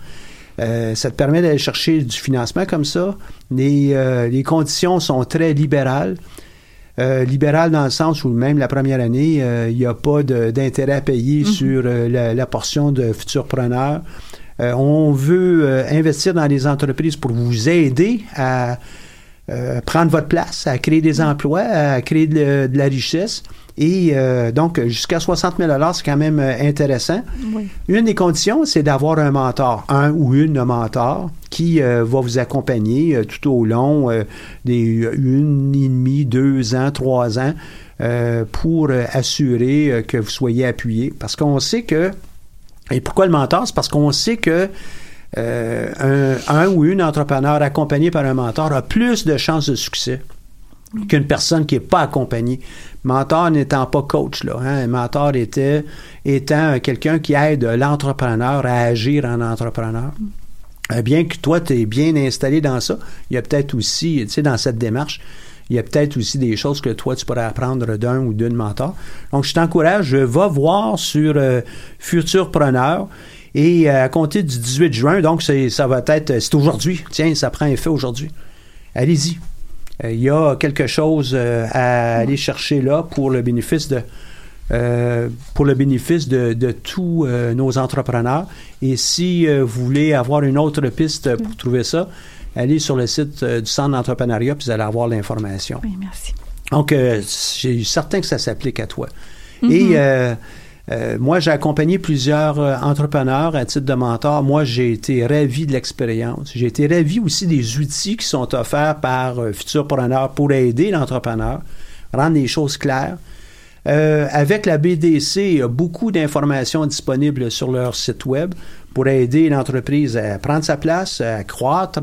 Euh, ça te permet d'aller chercher du financement comme ça. Les, euh, les conditions sont très libérales. Euh, libérales dans le sens où même la première année, euh, il n'y a pas d'intérêt à payer sur euh, la, la portion de futurpreneurs. Euh, on veut investir dans les entreprises pour vous aider à prendre votre place, à créer des emplois, à créer de, de la richesse. Et euh, donc, jusqu'à 60 000 c'est quand même intéressant. Oui. Une des conditions, c'est d'avoir un mentor, un ou une mentor qui euh, va vous accompagner euh, tout au long euh, des une et demie, deux ans, trois ans pour assurer que vous soyez appuyé. Parce qu'on sait que, et pourquoi le mentor? C'est parce qu'on sait que un, un ou une entrepreneur accompagné par un mentor a plus de chances de succès qu'une personne qui n'est pas accompagnée. Mentor n'étant pas coach, là. Hein? Mentor était, étant quelqu'un qui aide l'entrepreneur à agir en entrepreneur. Euh, Bien que toi, tu es bien installé dans ça, il y a peut-être aussi, tu sais, dans cette démarche, il y a peut-être aussi des choses que toi, tu pourrais apprendre d'un ou d'une mentor. Donc, je t'encourage, va voir sur euh. Et euh, à compter du 18 juin, donc ça va être, c'est aujourd'hui. Tiens, ça prend effet aujourd'hui. Allez-y. Euh, Il y a quelque chose euh, à aller chercher là pour le bénéfice de, euh, pour le bénéfice de, de tous euh, nos entrepreneurs. Et si euh, vous voulez avoir une autre piste pour trouver ça, allez sur le site du Centre d'entrepreneuriat puis vous allez avoir l'information. Oui, merci. Donc, j'ai certain que ça s'applique à toi. Mhm. Et moi, j'ai accompagné plusieurs entrepreneurs à titre de mentor. Moi, j'ai été ravi de l'expérience. J'ai été ravi aussi des outils qui sont offerts par Futurpreneur pour aider l'entrepreneur, rendre les choses claires. Euh, avec la BDC, il y a beaucoup d'informations disponibles sur leur site web pour aider l'entreprise à prendre sa place, à croître,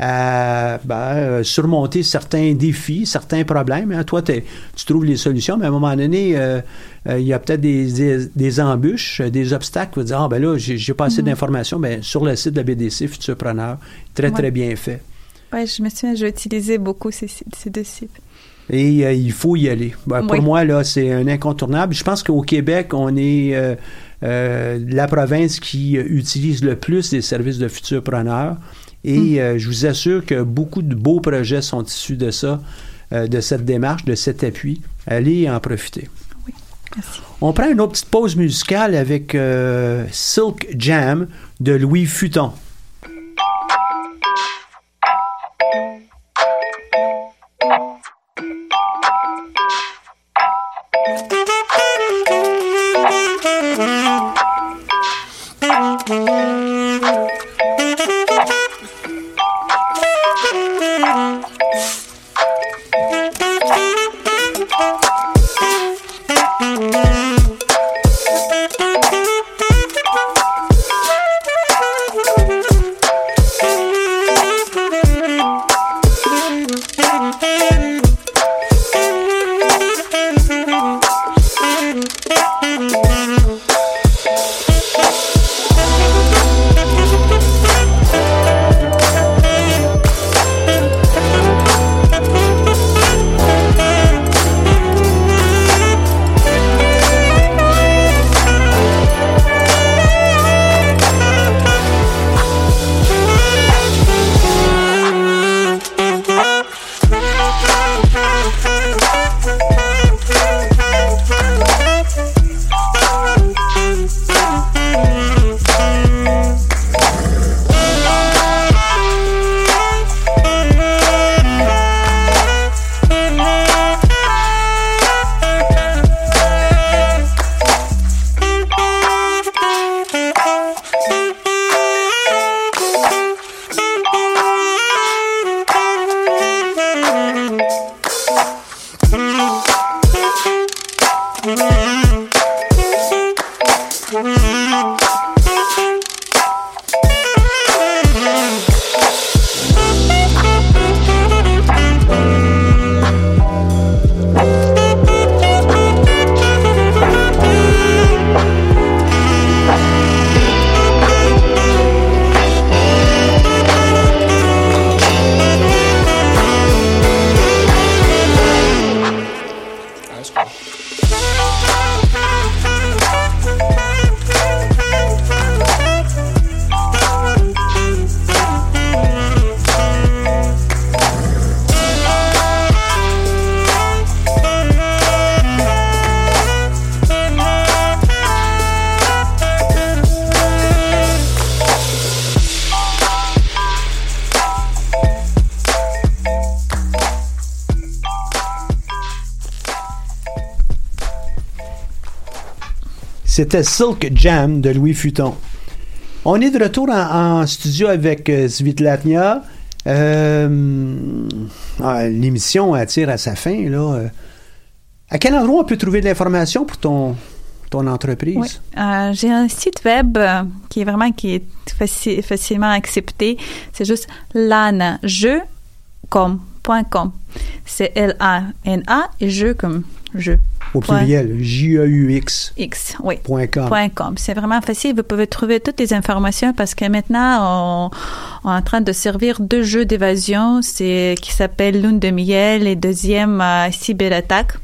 à ben, euh, surmonter certains défis, certains problèmes. hein. Toi, tu trouves les solutions, mais à un moment donné, euh, euh, il y a peut-être des, des, des embûches, des obstacles. Vous dire, ah ben là, j'ai pas assez Mhm. d'informations. Ben, sur le site de la BDC, Futurpreneur, très, Ouais. très bien fait. Ouais, je me souviens, j'ai utilisé beaucoup ces, ces deux sites. Et euh, il faut y aller. Ben, Pour moi, là, c'est un incontournable. Je pense qu'au Québec, on est euh, euh, la province qui utilise le plus les services de futurpreneurs. Et Mm. je vous assure que beaucoup de beaux projets sont issus de ça, de cette démarche, de cet appui. Allez en profiter. On prend une autre petite pause musicale avec Silk Jam de Louis Futon. C'était Silk Jam de Louis Futon. On est de retour en, studio avec euh, Svitlatnia. Euh, ah, L'émission attire à sa fin. Là. Euh, À quel endroit on peut trouver de l'information pour ton, ton entreprise? Euh, j'ai un site web qui est vraiment qui est faci- facilement accepté. C'est juste lanajeu.com. C'est L-A-N-A et jeu comme jeu. Au pluriel, J-E-U-X. X, oui. Point com. Point com. C'est vraiment facile. Vous pouvez trouver toutes les informations parce que maintenant, on, on est en train de servir deux jeux d'évasion. C'est qui s'appelle Lune de miel et deuxième euh, cyberattaque.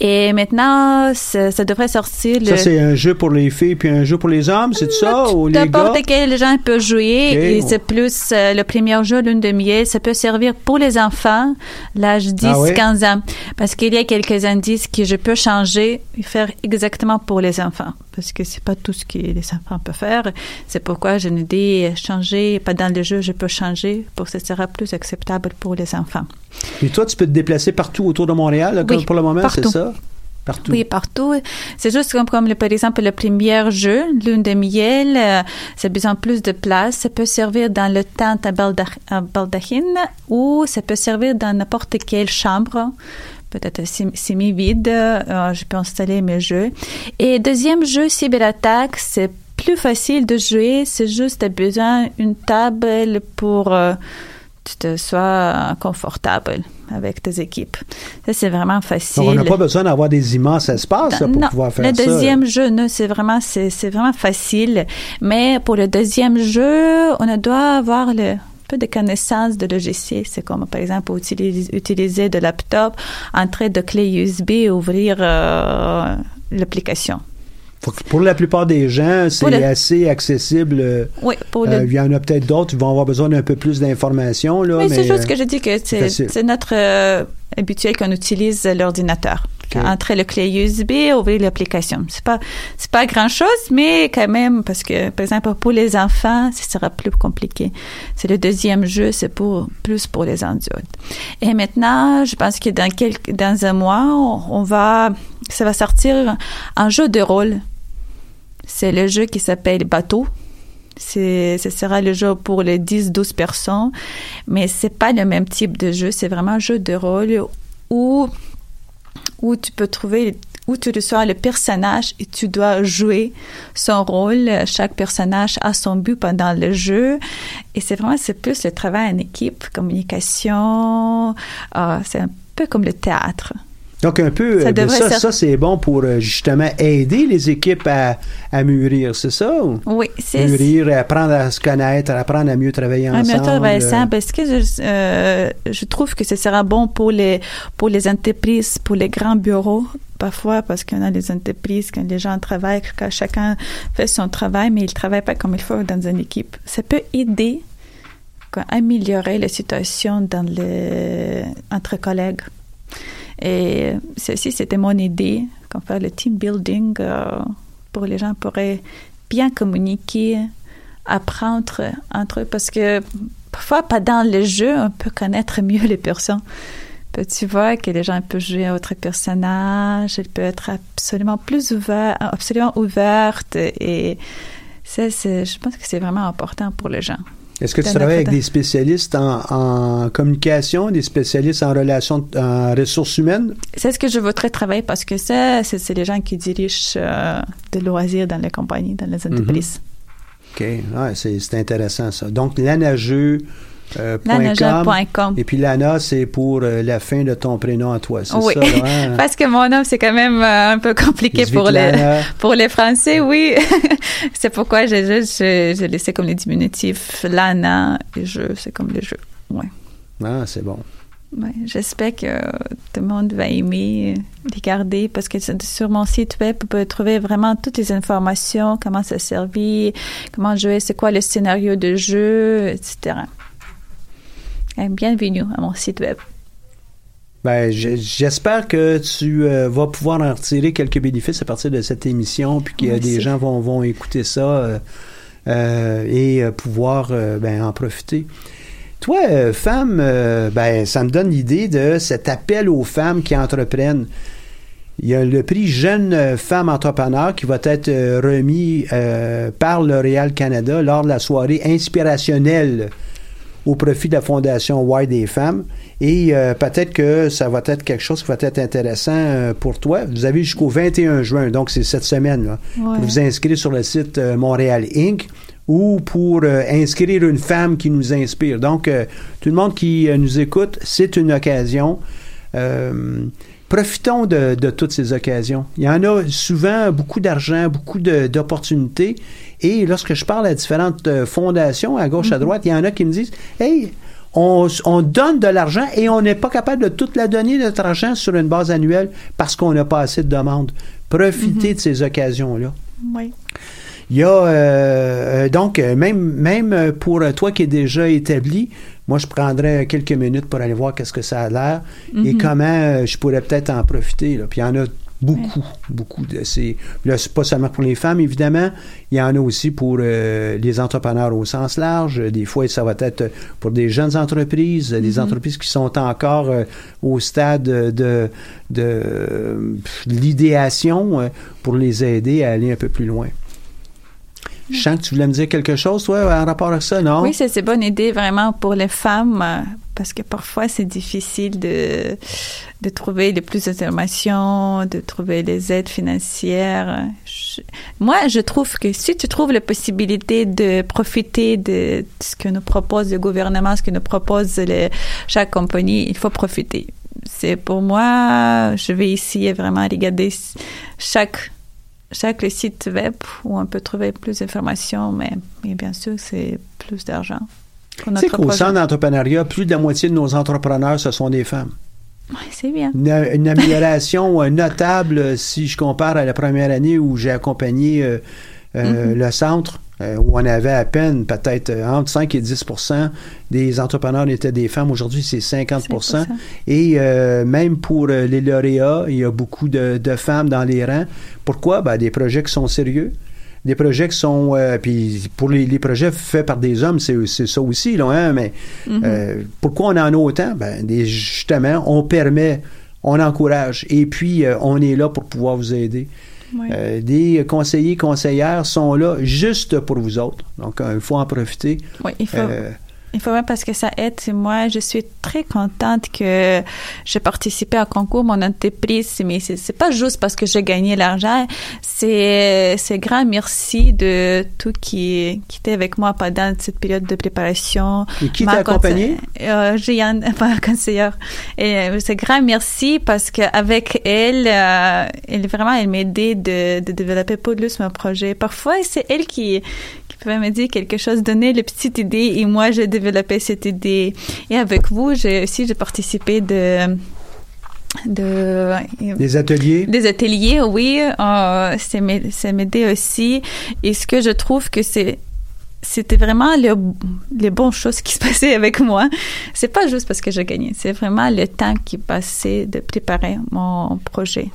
Et maintenant, ça, ça devrait sortir le. Ça, c'est un jeu pour les filles puis un jeu pour les hommes, c'est ça? Ou les gars? N'importe quel gens peut jouer et c'est plus euh, le premier jeu lune de miel. Ça peut servir pour les enfants, l'âge 10, Ah ouais? 15 ans. Parce qu'il y a quelques indices que je peux changer et faire exactement pour les enfants. Parce que c'est pas tout ce que les enfants peuvent faire. C'est pourquoi je nous dis changer, pas dans le jeu, je peux changer pour que ce sera plus acceptable pour les enfants. Et toi, tu peux te déplacer partout autour de Montréal, là, comme Oui, pour le moment, c'est partout. ça? Partout. Oui, partout. C'est juste comme, comme le- par exemple le premier jeu, lune de miel, euh, ça a besoin de plus de place. Ça peut servir dans le tente à, balda- à baldachine ou ça peut servir dans n'importe quelle chambre peut-être sem- semi-vide. Euh, je peux installer mes jeux. Et deuxième jeu, cyberattaque, c'est plus facile de jouer. C'est juste, besoin d'une table pour euh, tu te sois confortable avec tes équipes. Ça, c'est vraiment facile. Donc, on n'a pas besoin d'avoir des immenses espaces là, pour Non, pouvoir faire le ça. deuxième jeu, c'est vraiment, c'est, vraiment facile. Mais pour le deuxième jeu, on doit avoir le peu de connaissances de logiciels. C'est comme, par exemple, utiliser, utiliser de laptop, entrer de clé USB, ouvrir euh, l'application. Pour la plupart des gens, c'est le- assez accessible. euh, Oui, pour euh, il y en a peut-être d'autres qui vont avoir besoin d'un peu plus d'informations. là, mais, c'est juste euh, que je dis que c'est, notre euh, habituel qu'on utilise l'ordinateur. Ok. Entrer le clé USB, ouvrir l'application. C'est pas, c'est pas grand chose, mais quand même, parce que, par exemple, pour les enfants, ce sera plus compliqué. C'est le deuxième jeu, c'est pour, plus pour les adultes. Et maintenant, je pense que dans quelques, dans un mois, on, on va, ça va sortir un jeu de rôle. C'est le jeu qui s'appelle Bateau. Ce sera le jeu pour les 10-12 personnes, mais c'est pas le même type de jeu. C'est vraiment un jeu de rôle où, où tu peux trouver, où tu reçois le personnage et tu dois jouer son rôle. Chaque personnage a son but pendant le jeu. Et c'est vraiment, c'est plus le travail en équipe, communication. euh, c'est un peu comme le théâtre. Donc, un peu, Ça euh, ça, ça c'est bon pour euh, justement aider les équipes à, à mûrir, c'est ça? ou? Oui, c'est Mûrir, apprendre à se connaître, apprendre à mieux travailler ensemble. va être euh, simple parce que je, euh, je trouve que ce sera bon pour les, pour les entreprises, pour les grands bureaux, parfois parce qu'on a des entreprises, quand les gens travaillent, quand chacun fait son travail, mais ils ne travaillent pas comme il faut dans une équipe. Ça peut aider à améliorer la situation dans entre collègues. Et ceci, c'était mon idée, qu'on fait le team building euh, pour les gens pourraient bien communiquer, apprendre entre eux, parce que parfois, pas dans le jeu, on peut connaître mieux les personnes. Tu vois que les gens peuvent jouer à autre personnage, ils peuvent être absolument plus ouverts, absolument ouvertes, et ça, je pense que c'est vraiment important pour les gens. Est-ce que tu travailles avec des spécialistes en, en communication, des spécialistes en relations, en ressources humaines? C'est ce que je voudrais travailler parce que ça, c'est les gens qui dirigent euh, de loisirs dans les compagnies, dans les entreprises. OK. C'est c'est intéressant, ça. Donc, lanageux. Euh, com. Et puis Lana, c'est pour euh, la fin de ton prénom à toi, c'est Oui, ça? hein? *laughs* parce que mon nom, c'est quand même euh, un peu compliqué pour les, *laughs* pour les Français, oui. *laughs* c'est pourquoi j'ai juste je, je laissé comme les diminutifs Lana et je, c'est comme le jeu. Ouais. Ah, c'est bon. Ouais, J'espère que tout le monde va aimer les garder parce que sur mon site web, vous pouvez trouver vraiment toutes les informations, comment ça servit, comment jouer, c'est quoi le scénario de jeu, etc. Et bienvenue à mon site web. Ben, je- j'espère que tu euh, vas pouvoir en retirer quelques bénéfices à partir de cette émission, puis que des gens vont, vont écouter ça euh, euh, et pouvoir ben, en profiter. Toi, femme, ben, ça me donne l'idée de cet appel aux femmes qui entreprennent. Il y a le prix Jeune Femme Entrepreneur qui va être remis par L'Oréal Canada lors de la soirée inspirationnelle au profit de la Fondation Why des femmes. Et euh, peut-être que ça va être quelque chose qui va être intéressant euh, pour toi. Vous avez jusqu'au 21 juin, donc c'est cette semaine, là, Ouais. pour vous inscrire sur le site euh, Montréal Inc. ou pour euh, inscrire une femme qui nous inspire. Donc, euh, tout le monde qui euh, nous écoute, c'est une occasion. Profitons de, de toutes ces occasions. Il y en a souvent beaucoup d'argent, beaucoup d'opportunités. Et lorsque je parle à différentes euh, fondations, à gauche, à droite, il y en a qui me disent Hey, on, on donne de l'argent et on n'est pas capable de toute la donner, notre argent, sur une base annuelle parce qu'on n'a pas assez de demandes. Profitez de ces occasions-là. Oui. Il y a euh, euh, donc même même pour toi qui est déjà établi, moi je prendrais quelques minutes pour aller voir qu'est-ce que ça a l'air et Mhm. comment euh, je pourrais peut-être en profiter. là. Puis il y en a beaucoup, beaucoup de ces. Là, c'est pas seulement pour les femmes, évidemment. Il y en a aussi pour euh, les entrepreneurs au sens large. Des fois, ça va être pour des jeunes entreprises, des Mhm. entreprises qui sont encore euh, au stade de, de, de l'idéation euh, pour les aider à aller un peu plus loin. Je sens que tu voulais me dire quelque chose, toi, en rapport à ça, non? Oui, c'est une bonne idée vraiment pour les femmes euh, parce que parfois c'est difficile de, de trouver les plus d'informations, de trouver les aides financières. Moi, je trouve que si tu trouves la possibilité de profiter de ce que nous propose le gouvernement, ce que nous propose chaque compagnie, il faut profiter. C'est pour moi, je vais essayer vraiment regarder chaque chaque site web où on peut trouver plus d'informations, mais, mais bien sûr, c'est plus d'argent. pour Tu sais notre qu'au centre d'entrepreneuriat, plus de la moitié de nos entrepreneurs, ce sont des femmes. Ouais, c'est bien. Une, une amélioration euh, notable euh, si je compare à la première année où j'ai accompagné euh, euh, Mhm. le centre, euh, où on avait à peine peut-être euh, entre 5 et 10% des entrepreneurs étaient des femmes. Aujourd'hui, c'est 50 5%. Et euh, même pour euh, les lauréats, il y a beaucoup de, de femmes dans les rangs. Pourquoi? Ben, des projets qui sont sérieux. Des projets qui sont... euh, puis pour les, les projets faits par des hommes, c'est ça aussi, là, hein, mais Mhm. euh, pourquoi on en a autant? Ben, des- justement, on permet, on encourage, et puis euh, on est là pour pouvoir vous aider. Oui. Euh, des conseillers, conseillères sont là juste pour vous autres. Donc, euh, il faut en profiter. Oui, il faut, Euh, il faut même parce que ça aide. Moi, je suis très contente que j'ai participé à concours, mon entreprise, mais c'est pas juste parce que j'ai gagné l'argent. C'est c'est grand merci de tout qui, qui était avec moi pendant cette période de préparation. Et qui Ma t'a accompagné? Euh, Jeanne, *laughs* ma conseillère. Et euh, c'est grand merci parce qu'avec elle, euh, elle vraiment, elle m'a aidé de, de développer plus mon projet. Parfois, c'est elle qui pouvait me dire quelque chose, donner les petites idées et moi, j'ai développé cette idée. Et avec vous, j'ai aussi, j'ai participé de, de, des ateliers? des ateliers, oui, euh, c'est m'ai- ça m'aidait aussi. Et ce que je trouve que c'est c'était vraiment le, les bonnes choses qui se passaient avec moi. C'est pas juste parce que j'ai gagné, c'est vraiment le temps qui passait de préparer mon projet.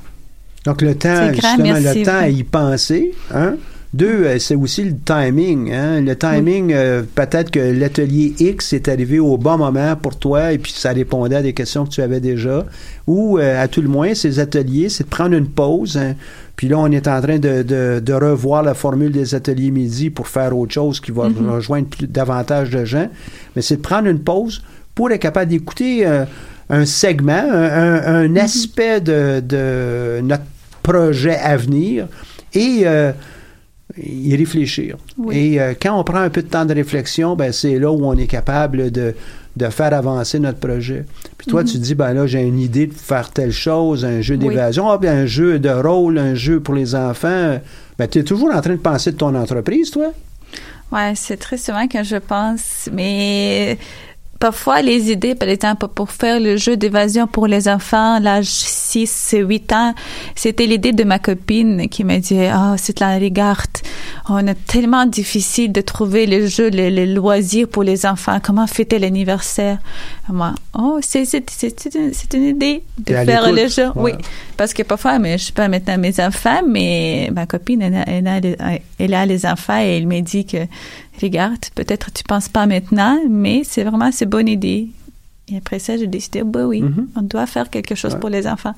Donc, le temps, justement, merci, le temps à y penser, hein? Deux, euh, c'est aussi le timing. Hein? Le timing, euh, peut-être que l'atelier X est arrivé au bon moment pour toi et puis ça répondait à des questions que tu avais déjà. Ou, euh, à tout le moins, ces ateliers, c'est de prendre une pause. hein. Puis là, on est en train de, de- de revoir la formule des ateliers midi pour faire autre chose qui va Mhm. rejoindre plus, davantage de gens. Mais c'est de prendre une pause pour être capable d'écouter euh, un segment, un, un- un aspect de, de notre projet à venir et euh, y réfléchir. Oui. Et euh, quand on prend un peu de temps de réflexion, ben c'est là où on est capable de, de faire avancer notre projet. Puis toi, Mhm. tu dis, ben là, j'ai une idée de faire telle chose, un jeu Oui. d'évasion, ah, ben, un jeu de rôle, un jeu pour les enfants. Ben, tu es toujours en train de penser de ton entreprise, toi? Ouais, c'est très souvent que je pense, mais parfois les idées, par exemple, pour faire le jeu d'évasion pour les enfants, l'âge 6, 8 ans, c'était l'idée de ma copine qui m'a dit, ah, c'est la regarde, on est tellement difficile de trouver le jeu, les, les loisirs pour les enfants, comment fêter l'anniversaire? Moi, oh, c'est, c'est, une, c'est une idée de faire le jeu. Oui. Parce que parfois, mais je sais pas maintenant mes enfants, mais ma copine, elle a, elle a, les- elle a les enfants et elle m'a dit que, regarde, peut-être tu penses pas maintenant, mais c'est vraiment, c'est bonne idée. Et après ça, j'ai décidé, bah oui, Mhm. on doit faire quelque chose Ouais. pour les enfants.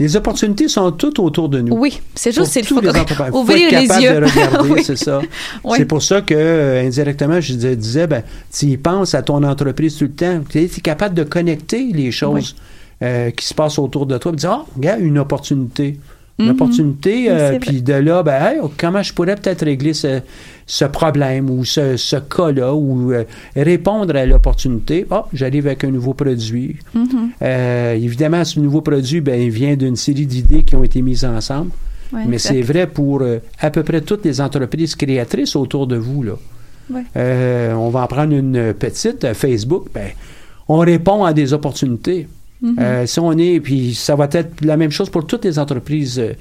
Les opportunités sont toutes autour de nous. Oui, c'est juste, tous *laughs* faut les. Faut ouvrir être les capable yeux. de regarder, *laughs* Oui. c'est ça. Oui. C'est pour ça que, euh, indirectement, je disais, disais, ben, tu y penses à ton entreprise tout le temps. Tu es capable de connecter les choses euh, qui se passent autour de toi. et dire, ah, regarde, une opportunité. Une Mhm. opportunité, Oui, euh, puis de là, ben, hey, comment je pourrais peut-être régler ce, ce problème ou ce, ce cas-là ou euh, répondre à l'opportunité? Ah, j'arrive avec un nouveau produit. Mhm. Euh, évidemment, ce nouveau produit, ben, il vient d'une série d'idées qui ont été mises ensemble. Ouais, Mais c'est vrai pour à peu près toutes les entreprises créatrices autour de vous. Là. Ouais. On va en prendre une petite, Facebook. Ben, on répond à des opportunités. Mhm. Euh, si on est, puis ça va être la même chose pour toutes les entreprises euh,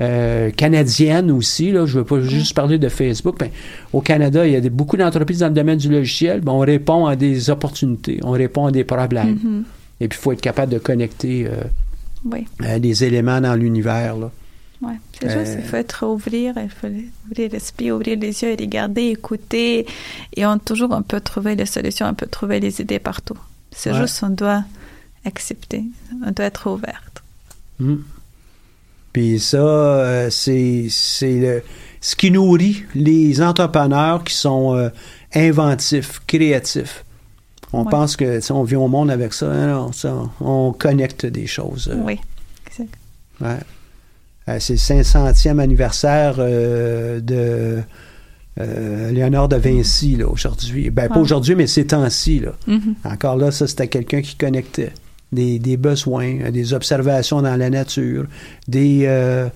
euh, canadiennes aussi. Là, je ne veux pas juste parler de Facebook. Ben, au Canada, il y a des- beaucoup d'entreprises dans le domaine du logiciel. Ben, on répond à des opportunités, on répond à des problèmes. Mhm. Et puis, il faut être capable de connecter euh, Oui, des éléments dans l'univers. ouais. C'est juste, il faut être ouvrir, il faut ouvrir l'esprit, ouvrir les yeux et regarder, écouter. Et on toujours, on peut trouver les solutions, on peut trouver les idées partout. C'est Ouais. juste, on doit accepter, on doit être ouverte. Mm. Puis ça, euh, c'est ce qui nourrit les entrepreneurs qui sont euh, inventifs, créatifs. On pense que sais, on vit au monde avec ça. hein, non, ça, on connecte des choses. euh, Oui, exact. ouais. Euh, c'est le 500e anniversaire euh, de Léonard de Vinci là, aujourd'hui. Ben, pas aujourd'hui, mais ces temps-ci. Là. Mhm. Encore là, ça, c'était quelqu'un qui connectait des, des besoins, euh, des observations dans la nature, des, euh,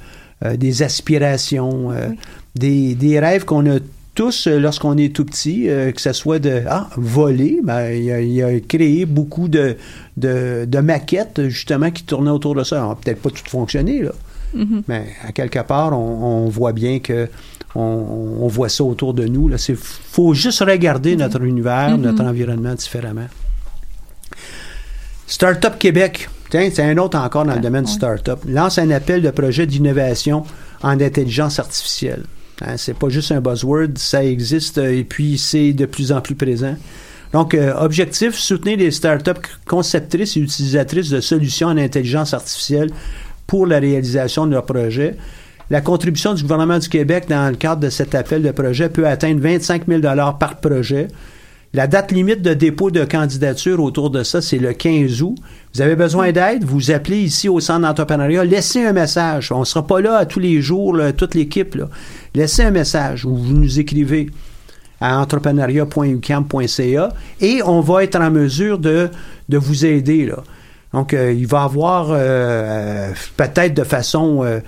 euh, des aspirations, Oui. des, des rêves qu'on a tous lorsqu'on est tout petit, euh, que ce soit de ah, voler, ben, il, a, il a créé beaucoup de, de, de maquettes justement qui tournaient autour de ça. N'a peut-être pas tout fonctionné, là. Mhm. Mais à quelque part, on, on voit bien que on, on voit ça autour de nous. Il faut juste regarder notre univers, Mhm. notre environnement différemment. Startup Québec, tiens, c'est un autre encore dans le domaine du startup, lance un appel de projet d'innovation en intelligence artificielle. Hein, c'est pas juste un buzzword, ça existe euh, et puis c'est de plus en plus présent. Donc, euh, objectif, soutenir les startups conceptrices et utilisatrices de solutions en intelligence artificielle pour la réalisation de leurs projets. La contribution du gouvernement du Québec dans le cadre de cet appel de projet peut atteindre 25 000 par projet. La date limite de dépôt de candidature autour de ça, c'est le 15 août. Vous avez besoin d'aide, vous appelez ici au centre d'entrepreneuriat, laissez un message. On ne sera pas là à tous les jours, là, toute l'équipe. là. Laissez un message ou vous nous écrivez à entrepreneuriat.ucam.ca et on va être en mesure de, de vous aider. Là. Donc, euh, il va y avoir euh, peut-être de façon euh,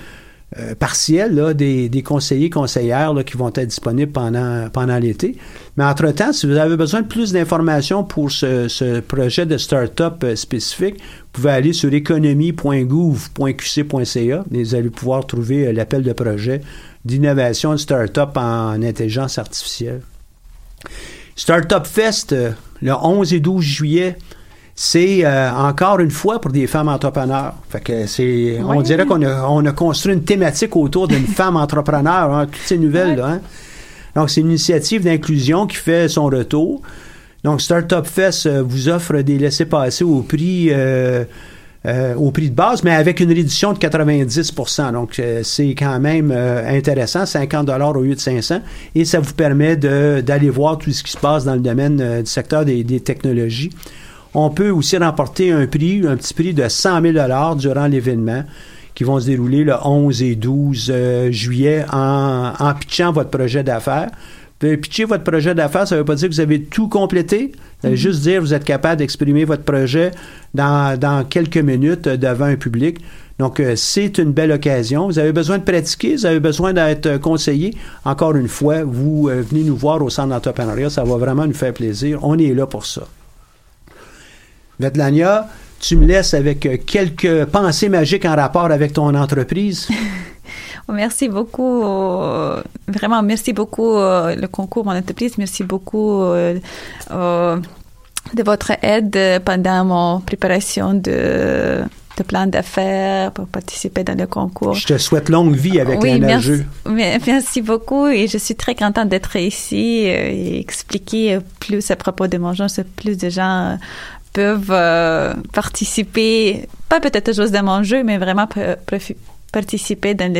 euh, partielle là, des, des conseillers, conseillères là, qui vont être disponibles pendant, pendant l'été. Mais entre-temps, si vous avez besoin de plus d'informations pour ce, ce projet de start-up euh, spécifique, vous pouvez aller sur économie.gouv.qc.ca et vous allez pouvoir trouver euh, l'appel de projet d'innovation de start-up en intelligence artificielle. Startup Fest, euh, le 11 et 12 juillet, c'est euh, encore une fois pour des femmes entrepreneurs. Fait que c'est, on dirait qu'on a, on a construit une thématique autour d'une *laughs* femme entrepreneur, hein, toutes ces nouvelles là. hein. Donc c'est une initiative d'inclusion qui fait son retour. Donc Startup Fest euh, vous offre des laissés-passer au prix euh, euh, au prix de base, mais avec une réduction de 90% Donc, euh, c'est quand même euh, intéressant, 50 dollars au lieu de 500, et ça vous permet d'aller voir tout ce qui se passe dans le domaine du secteur des, des technologies. On peut aussi remporter un prix, un petit prix de 100 000 dollars durant l'événement qui vont se dérouler le 11 et 12 euh, juillet en, en pitchant votre projet d'affaires. Pitcher votre projet d'affaires, ça ne veut pas dire que vous avez tout complété. Ça veut juste dire que vous êtes capable d'exprimer votre projet dans, dans quelques minutes devant un public. Donc, euh, c'est une belle occasion. Vous avez besoin de pratiquer, vous avez besoin d'être conseillé. Encore une fois, vous euh, venez nous voir au centre d'entrepreneuriat, ça va vraiment nous faire plaisir. On est là pour ça. Vetlania, tu me laisses avec euh, quelques pensées magiques en rapport avec ton entreprise? *laughs* Merci beaucoup. euh, vraiment, merci beaucoup euh, le concours Mon entreprise. Merci beaucoup de votre aide pendant mon préparation de, de plan d'affaires pour participer dans le concours. Je te souhaite longue vie avec oui, merci, merci beaucoup et je suis très contente d'être ici et expliquer plus à propos de mon genre, c'est plus de gens peuvent euh, participer, pas peut-être juste dans mon jeu, mais vraiment participer dans le